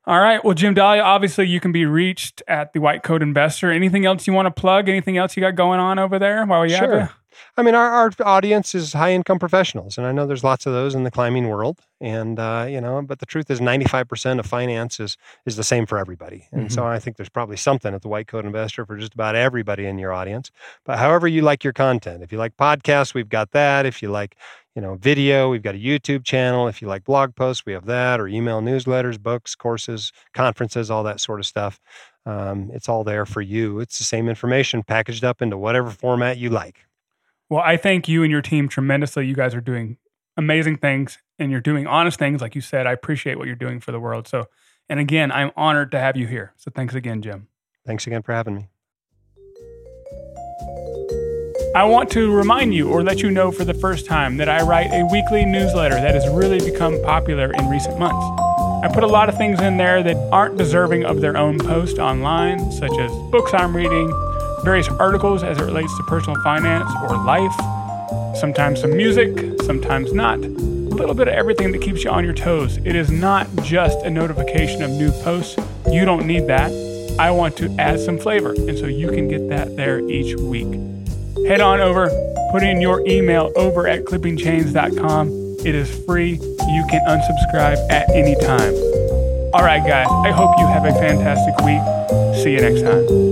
S1: All right. Well, Jim Dahle, obviously you can be reached at the White Coat Investor. Anything else you want to plug? Anything else you got going on over there while we sure. have you?
S2: I mean, our, our audience is high income professionals, and I know there's lots of those in the climbing world. And uh, you know, but the truth is, 95% of finance is is the same for everybody. And mm-hmm. so I think there's probably something at the White Coat Investor for just about everybody in your audience. But however you like your content, if you like podcasts, we've got that. If you like you know, video. We've got a YouTube channel. If you like blog posts, we have that, or email newsletters, books, courses, conferences, all that sort of stuff. Um, it's all there for you. It's the same information packaged up into whatever format you like.
S1: Well, I thank you and your team tremendously. You guys are doing amazing things and you're doing honest things. Like you said, I appreciate what you're doing for the world. So And again, I'm honored to have you here. So thanks again, Jim.
S2: Thanks again for having me.
S1: I want to remind you or let you know for the first time that I write a weekly newsletter that has really become popular in recent months. I put a lot of things in there that aren't deserving of their own post online, such as books I'm reading, various articles as it relates to personal finance or life, sometimes some music, sometimes not. A little bit of everything that keeps you on your toes. It is not just a notification of new posts. You don't need that. I want to add some flavor, and so you can get that there each week head on over, put in your email over at clippingchains.com. It is free. You can unsubscribe at any time. All right, guys, I hope you have a fantastic week. See you next time.